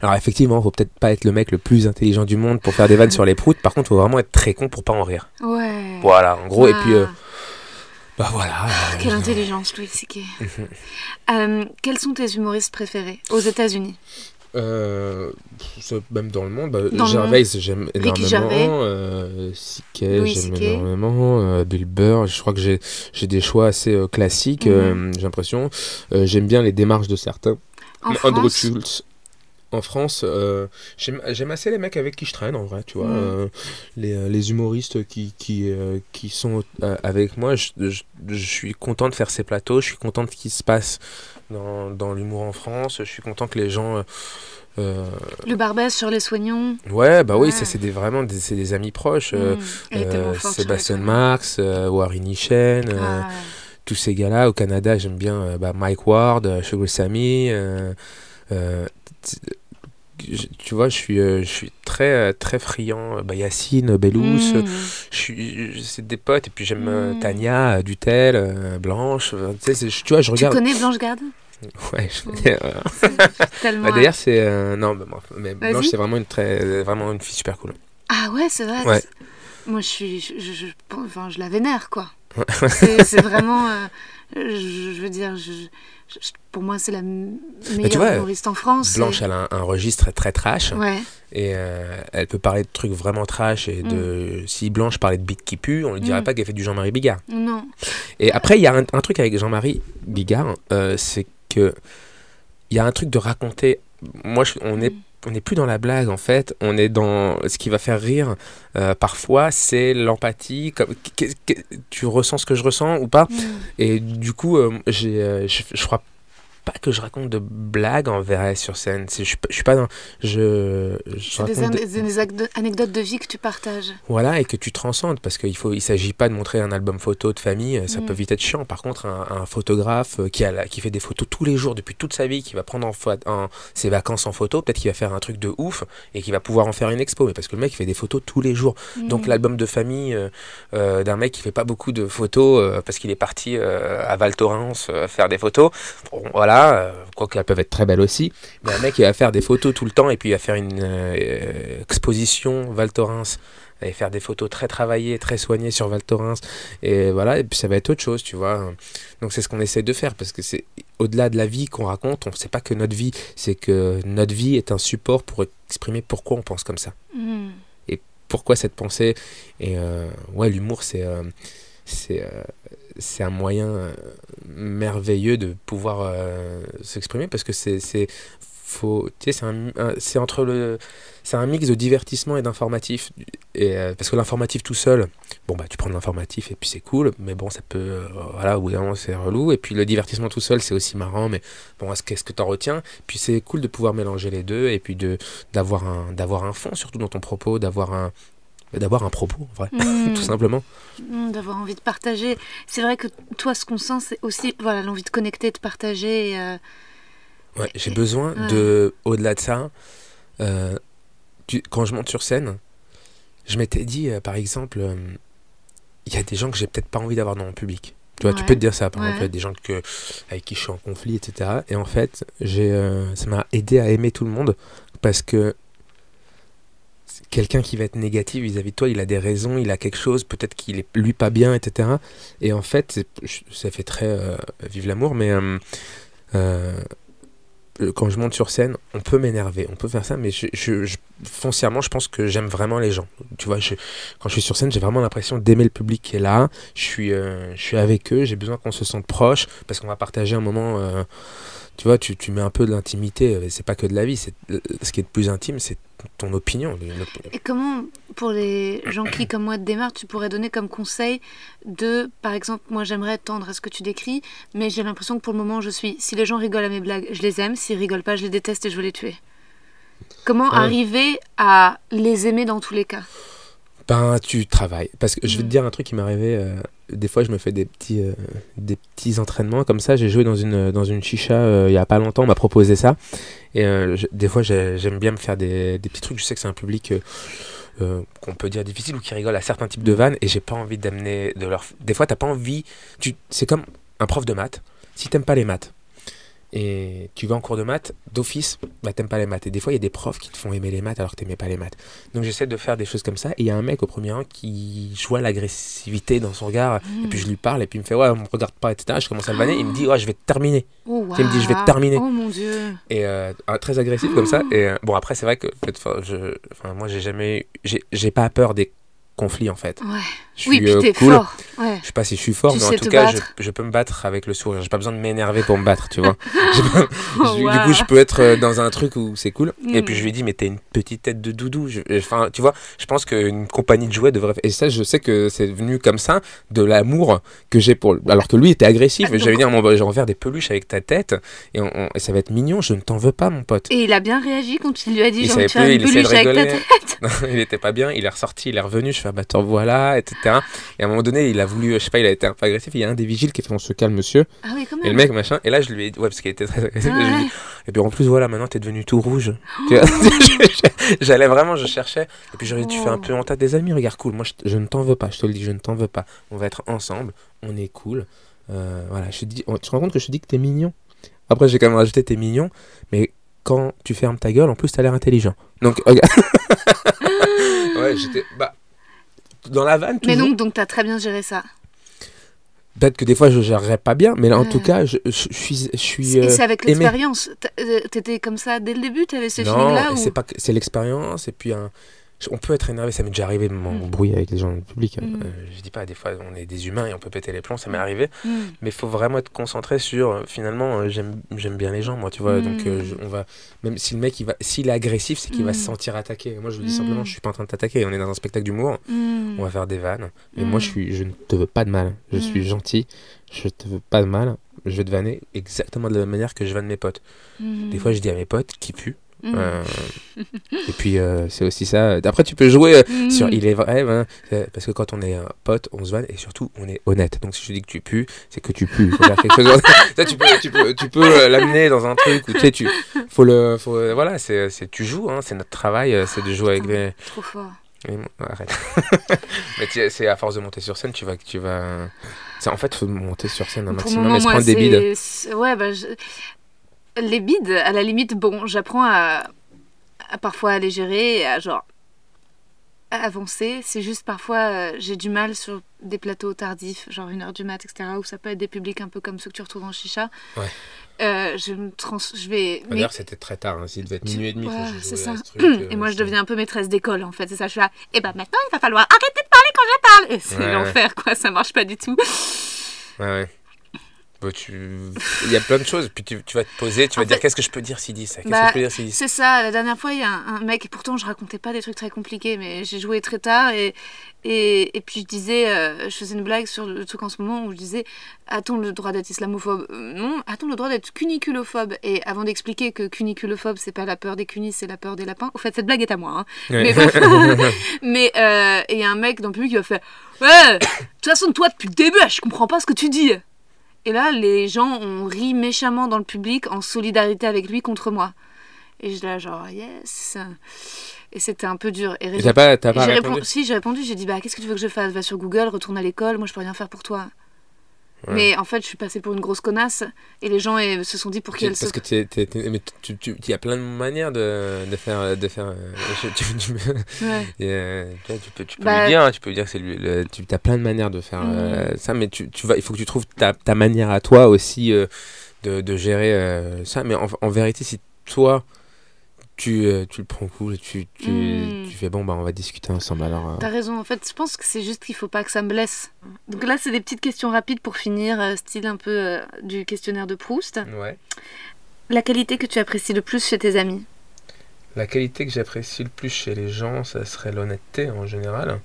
Alors, effectivement, faut peut-être pas être le mec le plus intelligent du monde pour faire des vannes sur les proutes. Par contre, faut vraiment être très con pour pas en rire. Ouais. Voilà, en gros. Et puis, euh, Ah, bah voilà. euh, Quelle intelligence, Louis. <laughs> Euh, quels sont tes humoristes préférés aux États-Unis? Euh, même dans le monde, bah, Dans Gervais, j'aime énormément. Euh, j'aime énormément. euh, Bill Burr, je crois que j'ai j'ai des choix assez euh, classiques, Mhm. euh, j'ai l'impression. Euh, j'aime bien les démarches de certains. En Andrew France Schultz. En France, euh, j'aime j'aime assez les mecs avec qui je traîne en vrai, tu vois. Mm. euh, les, les humoristes qui, qui, euh, qui sont euh, avec moi, je, je- je suis content de faire ces plateaux, je suis content de ce qui se passe dans, dans l'humour en France, je suis content que les gens. euh, euh, Le Barbès sur les soignons. ouais, bah oui, Ouais. ça c'est des, vraiment des, c'est des amis proches. euh, Mm. Euh, les Sébastien. Marx, euh, Warren Nishen, euh, Ah, tous ces gars-là. Au Canada, j'aime bien bah, Mike Ward, Sugar Sammy. tu vois, je suis, je suis très, très friand. Bah, Yacine, Bellous, mm. je suis, je- c'est des potes. Et puis j'aime Mm. Tania, Dutel, Blanche. tu sais, tu vois, je Tu regarde. connais Blanche Garde Ouais, je Mm. connais, euh, tellement. <laughs> bah, D'ailleurs, c'est. euh, non, bah, bref, mais Vas-y. Blanche, c'est vraiment une, très, vraiment une fille super cool. Ah ouais, c'est vrai. Ouais. Moi, je suis, je, je, je- enfin, je la vénère, quoi. c'est c'est vraiment, euh, je, je veux dire, je, je- pour moi, c'est la m- meilleure vois, humoriste en France. Blanche, et- elle a un, un registre très trash. Ouais. Et euh, elle peut parler de trucs vraiment trash. Et de si Blanche parlait de bite qui pue, on lui dirait Mm. pas qu'elle fait du Jean-Marie Bigard. Non. Et après, il y a un, un truc avec Jean-Marie Bigard, euh, c'est que il y a un truc de raconter. Moi, je- on est on n'est plus dans la blague en fait, on est dans ce qui va faire rire. euh, parfois, c'est l'empathie. Comme tu ressens ce que je ressens ou pas? Mm. Et du coup, euh, j'ai, euh, je, je crois pas que je raconte de blagues en vrai sur scène. Je, suis pas- je suis pas dans. Je, je C'est des, raconte an- de- des anecdo- anecdotes de vie que tu partages. voilà, et que tu transcendes, parce qu'il il s'agit pas de montrer un album photo de famille, ça Mm. peut vite être chiant. Par contre, un, un photographe euh, qui, a la- qui fait des photos tous les jours depuis toute sa vie, qui va prendre en, pho- en- ses vacances en photo, peut-être qu'il va faire un truc de ouf et qu'il va pouvoir en faire une expo. Mais parce que le mec il fait des photos tous les jours. Donc Mm. l'album de famille euh, euh, d'un mec qui fait pas beaucoup de photos euh, parce qu'il est parti à Val Thorens faire des photos, bon, voilà, euh, quoique elles peuvent être très belles aussi. Mais un mec qui va faire des photos tout le temps et puis il va faire une euh, exposition Val Thorens et faire des photos très travaillées, très soignées sur Val Thorens et voilà, et puis ça va être autre chose, tu vois. Donc c'est ce qu'on essaie de faire parce que c'est au-delà de la vie qu'on raconte, on ne sait pas que notre vie, c'est que notre vie est un support pour exprimer pourquoi on pense comme ça Mm. pourquoi cette pensée? Et euh, ouais l'humour c'est euh, c'est c'est un moyen euh, merveilleux de pouvoir euh, s'exprimer parce que c'est c'est un, un- entre le c'est un mix de divertissement et d'informatif. Et euh, parce que l'informatif tout seul bon bah tu prends l'informatif et puis c'est cool mais bon ça peut voilà au bout d'un moment c'est relou. Et puis le divertissement tout seul c'est aussi marrant mais bon est-ce qu'est-ce que t'en retiens? Puis c'est cool de pouvoir mélanger les deux et puis de d'avoir un d'avoir un fond surtout dans ton propos d'avoir un d'avoir un propos en vrai Mm. <laughs> tout simplement Mm, D'avoir envie de partager. C'est vrai que toi, ce qu'on sent, c'est aussi voilà l'envie de connecter, de partager. et, euh, ouais, j'ai besoin Ouais. de au-delà de ça euh, tu- quand je monte sur scène je m'étais dit euh, par exemple il y a des gens que j'ai peut-être pas envie d'avoir dans mon public Tu vois, tu peux te dire ça, par exemple, il y a des gens que, avec qui je suis en conflit, etc. Et en fait, j'ai, ça m'a aidé à aimer tout le monde parce que quelqu'un qui va être négatif vis-à-vis de toi, il a des raisons, il a quelque chose, peut-être qu'il est lui pas bien, etc. Et en fait, ça fait très euh, vive l'amour, mais euh, euh, quand je monte sur scène, on peut m'énerver, on peut faire ça, mais foncièrement, je pense que j'aime vraiment les gens. Tu vois, quand je suis sur scène, j'ai vraiment l'impression d'aimer le public qui est là. Je suis, je suis avec eux, j'ai besoin qu'on se sente proche parce qu'on va partager un moment. Tu vois, tu, tu mets un peu de l'intimité. euh, C'est pas que de la vie. C'est euh, ce qui est de plus intime, c'est ton opinion. Et comment, pour les gens qui, comme moi, démarrent, tu pourrais donner comme conseil de, par exemple, moi j'aimerais tendre à ce que tu décris, mais j'ai l'impression que pour le moment je suis, si les gens rigolent à mes blagues, je les aime, s'ils rigolent pas, je les déteste et je veux les tuer. Comment Ouais. arriver à les aimer dans tous les cas? Ben, tu travailles. Parce que je vais te Mm. dire un truc qui m'est arrivé. euh, des fois, je me fais des petits, euh, des petits entraînements comme ça. J'ai joué dans une, dans une chicha euh, il y a pas longtemps. On m'a proposé ça. Et euh, je- des fois, j'ai- j'aime bien me faire des, des petits trucs. Je sais que c'est un public euh, euh, qu'on peut dire difficile ou qui rigole à certains types de vannes. Et j'ai pas envie d'amener de leur. Des fois, t'as pas envie. Tu... C'est comme un prof de maths. Si t'aimes pas les maths et tu vas en cours de maths, d'office, bah t'aimes pas les maths. Et des fois, il y a des profs qui te font aimer les maths alors que t'aimais pas les maths. Donc j'essaie de faire des choses comme ça. Et il y a un mec au premier rang qui je vois l'agressivité dans son regard. Et puis je lui parle et puis il me fait ouais, on me regarde pas, etc. Je commence à le vanner. Il me dit ouais, je vais te terminer. Oh, Il me dit, je vais te terminer. Oh mon dieu. Et euh, très agressif comme ça. Et euh, bon après c'est vrai que peut-être, enfin, je, moi j'ai jamais, eu- j'ai pas peur des conflits en fait. Ouais. Je Oui, suis puis euh, t'es cool. fort. Ouais. Je sais pas si je suis fort, Tu mais en tout cas, je, peux me battre avec le sourire. J'ai pas besoin de m'énerver pour me battre, tu vois. <laughs> J'ai pas- Du coup, je peux être euh, dans un truc où c'est cool. Et Mm. puis je lui ai dit, mais t'es une petite tête de doudou. Je- Enfin, tu vois, je pense qu'une compagnie de jouets devrait. Et ça, je sais que c'est venu comme ça de l'amour que j'ai pour. Alors que lui était agressif. Ah, J'avais donc- dit, bon, bah, je vais en faire des peluches avec ta tête et, on- et ça va être mignon. Je ne t'en veux pas, mon pote. Et il a bien réagi quand tu lui as dit Il j'ai savait faire plus, une peluche avec ta tête. <laughs> il était pas bien, il est ressorti, il est revenu, je fais te voilà, etc. Et à un moment donné, il a voulu, je sais pas, il a été un peu agressif. Il y a un des vigiles qui fait on se calme, monsieur. Ah oui, comment Et le mec, machin. Et là, je lui ai dit, ouais, parce qu'il était très agressif. Ah je lui ai ouais. dit, et puis en plus, voilà, maintenant t'es devenu tout rouge. Vois, <laughs> J'allais vraiment, je cherchais. Et puis j'aurais dit, tu fais un Oh. peu en tas des amis, regarde, cool. Moi, je, je ne t'en veux pas, je te le dis, je ne t'en veux pas. On va être ensemble, on est cool. Euh, voilà, je te dis, tu te rends compte que je te dis que t'es mignon. Après, j'ai quand même rajouté, t'es mignon, mais quand tu fermes ta gueule, en plus, t'as l'air intelligent. Donc, regarde. <laughs> ouais, j'étais. Bah. Dans la vanne, Mais toujours. donc, donc t'as très bien géré ça. Peut-être que des fois, je gérerais pas bien, mais là, en tout cas, je, je- je suis. Je suis Et euh, c'est avec l'expérience. Euh, T'étais comme ça dès le début? T'avais ce non, feeling-là et ou... c'est pas c'est l'expérience et puis un on peut être énervé ça m'est déjà arrivé de m'embrouiller avec les gens du public Mm. Euh, je dis pas des fois on est des humains et on peut péter les plombs ça m'est arrivé Hmm. mais il faut vraiment être concentré sur euh, finalement euh, j'aime bien les gens moi tu vois Mm. donc je- on va même si le mec il va s'il est agressif c'est qu'il va Mm. se sentir attaqué moi je lui dis Mm. simplement je suis pas en train de t'attaquer on est dans un spectacle d'humour on va faire des vannes mais Mm. moi je suis je ne te veux pas de mal je Mm. suis gentil je te veux pas de mal je vais te vanner exactement de la même manière que je vanne mes potes des fois je dis à mes potes qui puent Euh, et puis euh, c'est aussi ça. Après tu peux jouer euh, Hmm. sur il est vrai hein, parce que quand on est un pote, on se vanne et surtout on est honnête. Donc si je te dis que tu pues, c'est que tu pues. Faut faire quelque chose. <laughs> ça tu peux tu peux tu peux l'amener dans un truc où tu sais tu faut le faut voilà c'est tu joues hein, c'est notre travail c'est de jouer avec Putain. les Trop fort. bon, arrête. <laughs> Mais c'est à force de monter sur scène, tu vas tu vas en fait faut monter sur scène un maximum moment, et se prendre des c'est- bides. Ouais, bah, je- les bides, à la limite, bon, j'apprends à... à parfois à les gérer et à genre à avancer. C'est juste parfois, euh, j'ai du mal sur des plateaux tardifs, genre une heure du mat, etc., où ça peut être des publics un peu comme ceux que tu retrouves en chicha. Ouais. Euh, je me trans... je vais... mais- D'ailleurs, c'était très tard, hein, s'il devait être minuit et demi. Ouais, c'est ça. truc, euh, Et moi, je deviens un peu maîtresse d'école, en fait. C'est ça, je suis là. Et ben maintenant, il va falloir arrêter de parler quand je parle. Et c'est ouais. l'enfer, quoi. Ça marche pas du tout. Ouais, ouais. Tu... Il y a plein de choses. Puis tu, tu vas te poser, tu vas te dire fait- qu'est-ce que je peux dire s'il dit ça? Qu'est-ce Bah, que je peux dire s'il dit C'est ça, la dernière fois, il y a un, un mec, et pourtant je racontais pas des trucs très compliqués, mais j'ai joué très tard, et, et, et puis je disais, euh, je faisais une blague sur le truc en ce moment où je disais, a-t-on le droit d'être islamophobe? Euh, Non, a-t-on le droit d'être cuniculophobe Et avant d'expliquer que cuniculophobe, c'est pas la peur des cunis, c'est la peur des lapins, au fait, cette blague est à moi, hein. Ouais. Mais <laughs> euh, il y a un mec dans le public qui a fait Ouais, de toute façon, toi, depuis le début, je comprends pas ce que tu dis. Et là, les gens ont ri méchamment dans le public en solidarité avec lui contre moi. Et je là, genre, yes. Et c'était un peu dur. Et Et t'as pas, t'as pas répondu, si, j'ai répondu, j'ai dit, bah, qu'est-ce que tu veux que je fasse? Va sur Google, retourne à l'école, moi, je peux rien faire pour toi. Ouais. Mais en fait, je suis passée pour une grosse connasse et les gens eh, se sont dit pour qui elle se. Parce que tu, tu, il y a plein de manières de, de faire. De faire je- tu, tu- Ouais. <laughs> et, euh, tu vois, tu peux, tu peux Bah- lui dire, hein, tu peux lui dire que c'est lui. le- tu as plein de manières de faire euh, ça, mais tu, tu vas, il faut que tu trouves ta, ta manière à toi aussi euh, de, de gérer euh, ça. Mais en, en vérité, si toi, tu, euh, tu le prends cool, et tu, tu, Mm. tu fais bon, bah on va discuter ensemble. Alors, euh, T'as raison, en fait, je pense que c'est juste qu'il faut pas que ça me blesse. Donc là, c'est des petites questions rapides pour finir, euh, style un peu euh, du questionnaire de Proust. ouais. La qualité que tu apprécies le plus chez tes amis? La qualité que j'apprécie le plus chez les gens, ça serait l'honnêteté en général.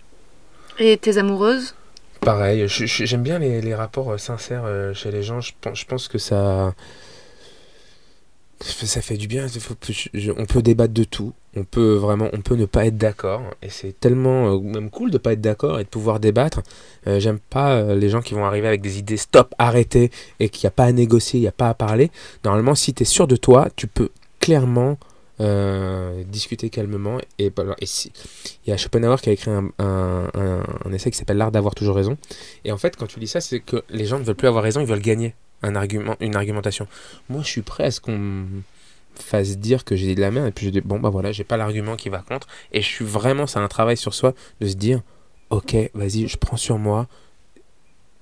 et tes amoureuses? Pareil, j'aime bien les, les rapports sincères chez les gens. Je pense, je pense que ça, ça fait du bien. On peut débattre de tout. On peut vraiment, on peut ne pas être d'accord. Et c'est tellement euh, même cool de pas être d'accord et de pouvoir débattre. Euh, J'aime pas euh, les gens qui vont arriver avec des idées stop, arrêtez et qu'il n'y a pas à négocier, il n'y a pas à parler. Normalement, si tu es sûr de toi, tu peux clairement euh, discuter calmement. Et, et si, il y a Schopenhauer qui a écrit un, un- un- essai qui s'appelle L'art d'avoir toujours raison. Et en fait, quand tu lis ça, c'est que les gens ne veulent plus avoir raison, ils veulent gagner un argument, une argumentation. Moi, je suis prêt à ce qu'on me fasse dire que j'ai dit de la merde, et puis je dis, bon, bah voilà, j'ai pas l'argument qui va contre. Et je suis vraiment, c'est un travail sur soi de se dire, ok, vas-y, je prends sur moi.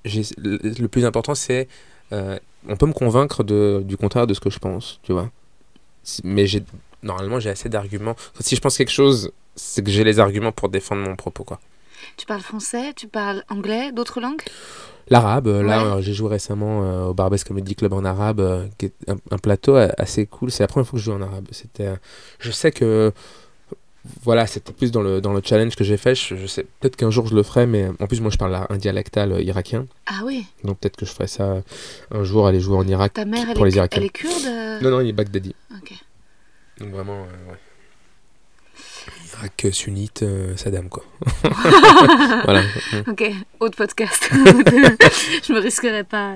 Le plus important, c'est. euh, on peut me convaincre de, du contraire de ce que je pense, tu vois. Mais j'ai normalement, j'ai assez d'arguments. Si je pense quelque chose, c'est que j'ai les arguments pour défendre mon propos, quoi. Tu parles français Tu parles anglais D'autres langues? L'arabe, euh, là Ouais. euh, j'ai joué récemment euh, au Barbès Comedy Club en arabe, euh, qui est un, un plateau assez cool. C'est la première fois que je joue en arabe. C'était, euh, je sais que voilà, c'était plus dans le, dans le challenge que j'ai fait. Je, je sais peut-être qu'un jour je le ferai, mais en plus moi je parle un dialectal irakien, Ah oui donc peut-être que je ferai ça un jour, aller jouer en Irak Ta mère, elle, pour les Irakiens. elle est kurde? Non non, il est Baghdadi. Donc vraiment, euh, ouais. Irak sunnite, euh, Saddam quoi. <laughs> voilà. Ok, autre podcast. <laughs> je me risquerais pas.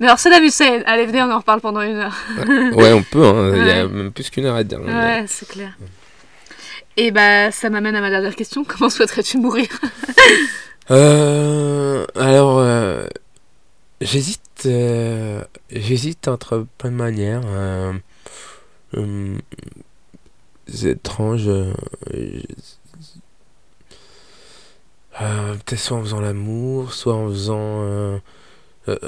Mais alors, Saddam Hussein, allez, venez, on en reparle pendant une heure. Ouais, on peut. hein. Il y a même plus qu'une heure à dire. mais- Ouais, c'est clair. Et bah, ça m'amène à ma dernière question. <laughs> Comment souhaiterais-tu mourir? Euh, alors, euh, j'hésite, euh, j'hésite entre plein de manières. Euh, hum, c'est étrange. euh, euh, Peut-être soit en faisant l'amour, soit en faisant, euh, euh,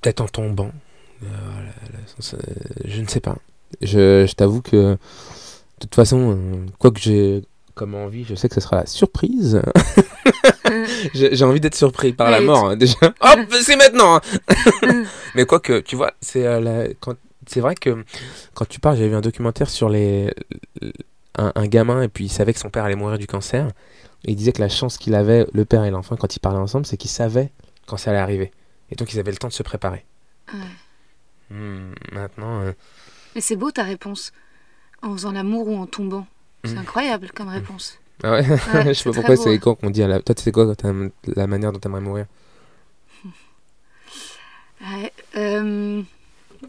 peut-être en tombant. Euh, la- la- ça- je ne sais pas. Je, je t'avoue que de toute façon, quoi que j'ai comme envie, je sais que ce sera la surprise. <laughs> J'ai envie d'être surpris par la mort, hein, déjà. Hop, c'est maintenant hein. <laughs> Mais quoique, tu vois, c'est euh, la- quand- c'est vrai que quand tu parles, j'avais vu un documentaire sur les un, un gamin et puis il savait que son père allait mourir du cancer. Et il disait que la chance qu'il avait, le père et l'enfant, quand ils parlaient ensemble, c'est qu'ils savaient quand ça allait arriver. Et donc ils avaient le temps de se préparer. Ouais. Hmm, maintenant, euh, Mais c'est beau ta réponse. En faisant l'amour ou en tombant. C'est Mm. incroyable comme réponse. ah ouais, Ouais, <laughs> je sais pas pourquoi c'est hein. quand qu'on dit à la. Toi, c'est quoi quand t'aimes- la manière dont t'aimerais mourir? <laughs> Ouais, euh,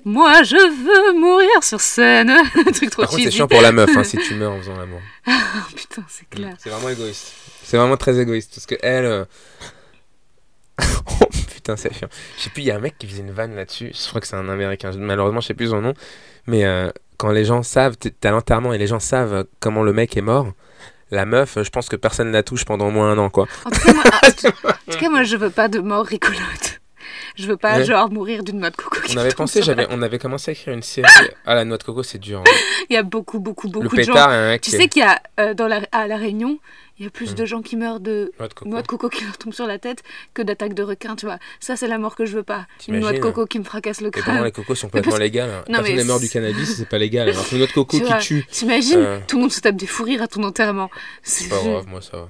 Moi, je veux mourir sur scène. <laughs> Un truc trop Par contre, c'est chiant pour la meuf hein, <laughs> si tu meurs en faisant l'amour. Oh, putain, c'est clair. C'est vraiment égoïste. C'est vraiment très égoïste. Parce que elle. euh, <laughs> oh putain, c'est chiant. Je sais plus, il y a un mec qui faisait une vanne là-dessus. Je crois que c'est un américain. Malheureusement, je sais plus son nom. Mais euh, quand les gens savent, à l'enterrement et les gens savent euh, comment le mec est mort, la meuf, je pense que personne la touche pendant au moins un an, quoi. En tout, cas, moi, en tout cas, moi, je veux pas de mort rigolote. Je veux pas, Ouais. genre, mourir d'une noix de coco. On avait pensé, j'avais, on avait commencé à écrire une <laughs> série. Ah, la noix de coco, c'est dur. hein. Il y a beaucoup, beaucoup, beaucoup Le de gens. pétard, un mec. Tu sais qu'il y a, euh, dans la, à La Réunion, il y a plus Mm. de gens qui meurent de Noix de coco. noix de coco qui leur tombe sur la tête que d'attaques de requins, tu vois. Ça, c'est la mort que je veux pas. Une noix de coco qui me fracasse le Et crâne. les cocos sont complètement légales. hein. Non, Personne n'est mort du cannabis, c'est pas légal. Alors qu'une noix de coco Tu qui vois, tue. T'imagines Euh. Tout le monde se tape des fous rires à ton enterrement. C'est pas grave, moi ça va.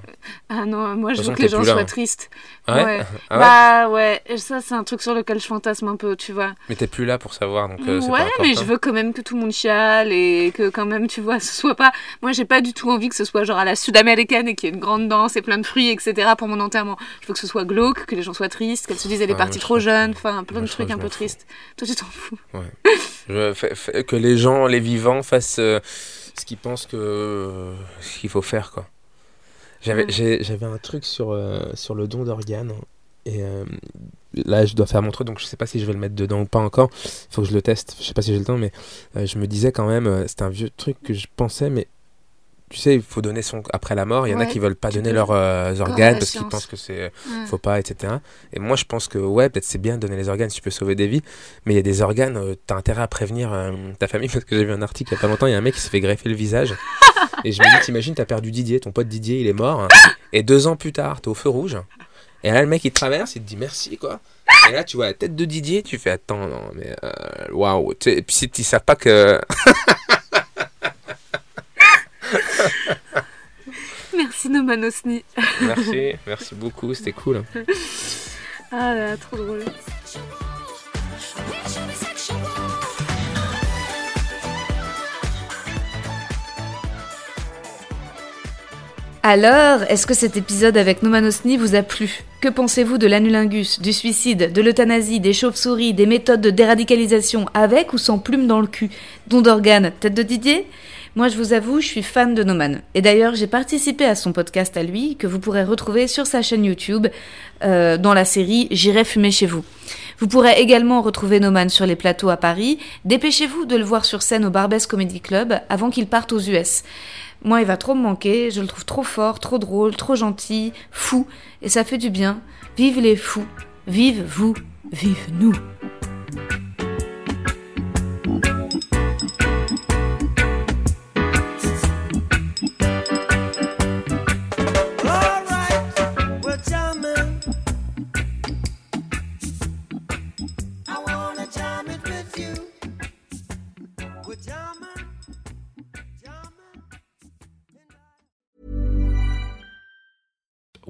Ah non, moi je veux que les gens là, soient hein. tristes. Ah ouais, Ouais. Ah ouais? Bah ouais, ça c'est un truc sur lequel je fantasme un peu, tu vois. Mais t'es plus là pour savoir, donc euh, ouais, pas mais je veux quand même que tout le monde chiale et que quand même, tu vois, <laughs> ce soit pas... Moi j'ai pas du tout envie que ce soit genre à la sud-américaine et qu'il y ait une grande danse et plein de fruits, etc. pour mon enterrement. Je veux que ce soit glauque, que les gens soient tristes, qu'elles se disent elle est Ouais, partie trop jeune, enfin plein Moi, de trucs un peu tristes. Toi tu t'en fous. Je fais- fais- que les gens, les vivants, fassent euh, ce qu'ils pensent que ce qu'il faut faire, quoi. J'avais, Ouais. un truc sur, euh, sur le don d'organes. Et euh, là, je dois faire mon truc, donc je sais pas si je vais le mettre dedans ou pas encore. Il faut que je le teste. Je sais pas si j'ai le temps, mais euh, je me disais quand même, euh, c'est un vieux truc que je pensais, mais tu sais, il faut donner son après la mort. Il y en a qui veulent pas donner leurs euh, organes parce qu'ils pensent que c'est Ouais. faut pas, etc. Et moi, je pense que ouais, peut-être c'est bien de donner les organes si tu peux sauver des vies, mais il y a des organes, euh, t'as intérêt à prévenir euh, ta famille <laughs> parce que j'ai vu un article il y a pas longtemps, il y a un mec qui s'est fait greffer le visage. <laughs> et je me dis, t'imagines, t'as perdu Didier, ton pote Didier, il est mort, et deux ans plus tard, t'es au feu rouge. Et là, le mec il traverse, il te dit merci quoi. Et là, tu vois la tête de Didier, tu fais attends, non, mais euh, waouh. Et puis si ils savent pas que. <laughs> <laughs> Merci Noman Osni. merci, merci beaucoup, c'était cool. Ah là là, trop drôle. Alors, est-ce que cet épisode avec Nomanosni vous a plu? Que pensez-vous de l'anulingus, du suicide, de l'euthanasie, des chauves-souris, des méthodes de déradicalisation avec ou sans plume dans le cul? Don d'organes, tête de Didier? Moi, je vous avoue, je suis fan de Noman. Et d'ailleurs, j'ai participé à son podcast à lui, que vous pourrez retrouver sur sa chaîne YouTube, euh, dans la série J'irai fumer chez vous. Vous pourrez également retrouver Noman sur les plateaux à Paris. Dépêchez-vous de le voir sur scène au Barbès Comedy Club avant qu'il parte aux US. Moi, il va trop me manquer, je le trouve trop fort, trop drôle, trop gentil, fou, et ça fait du bien. Vive les fous, vive vous, vive nous.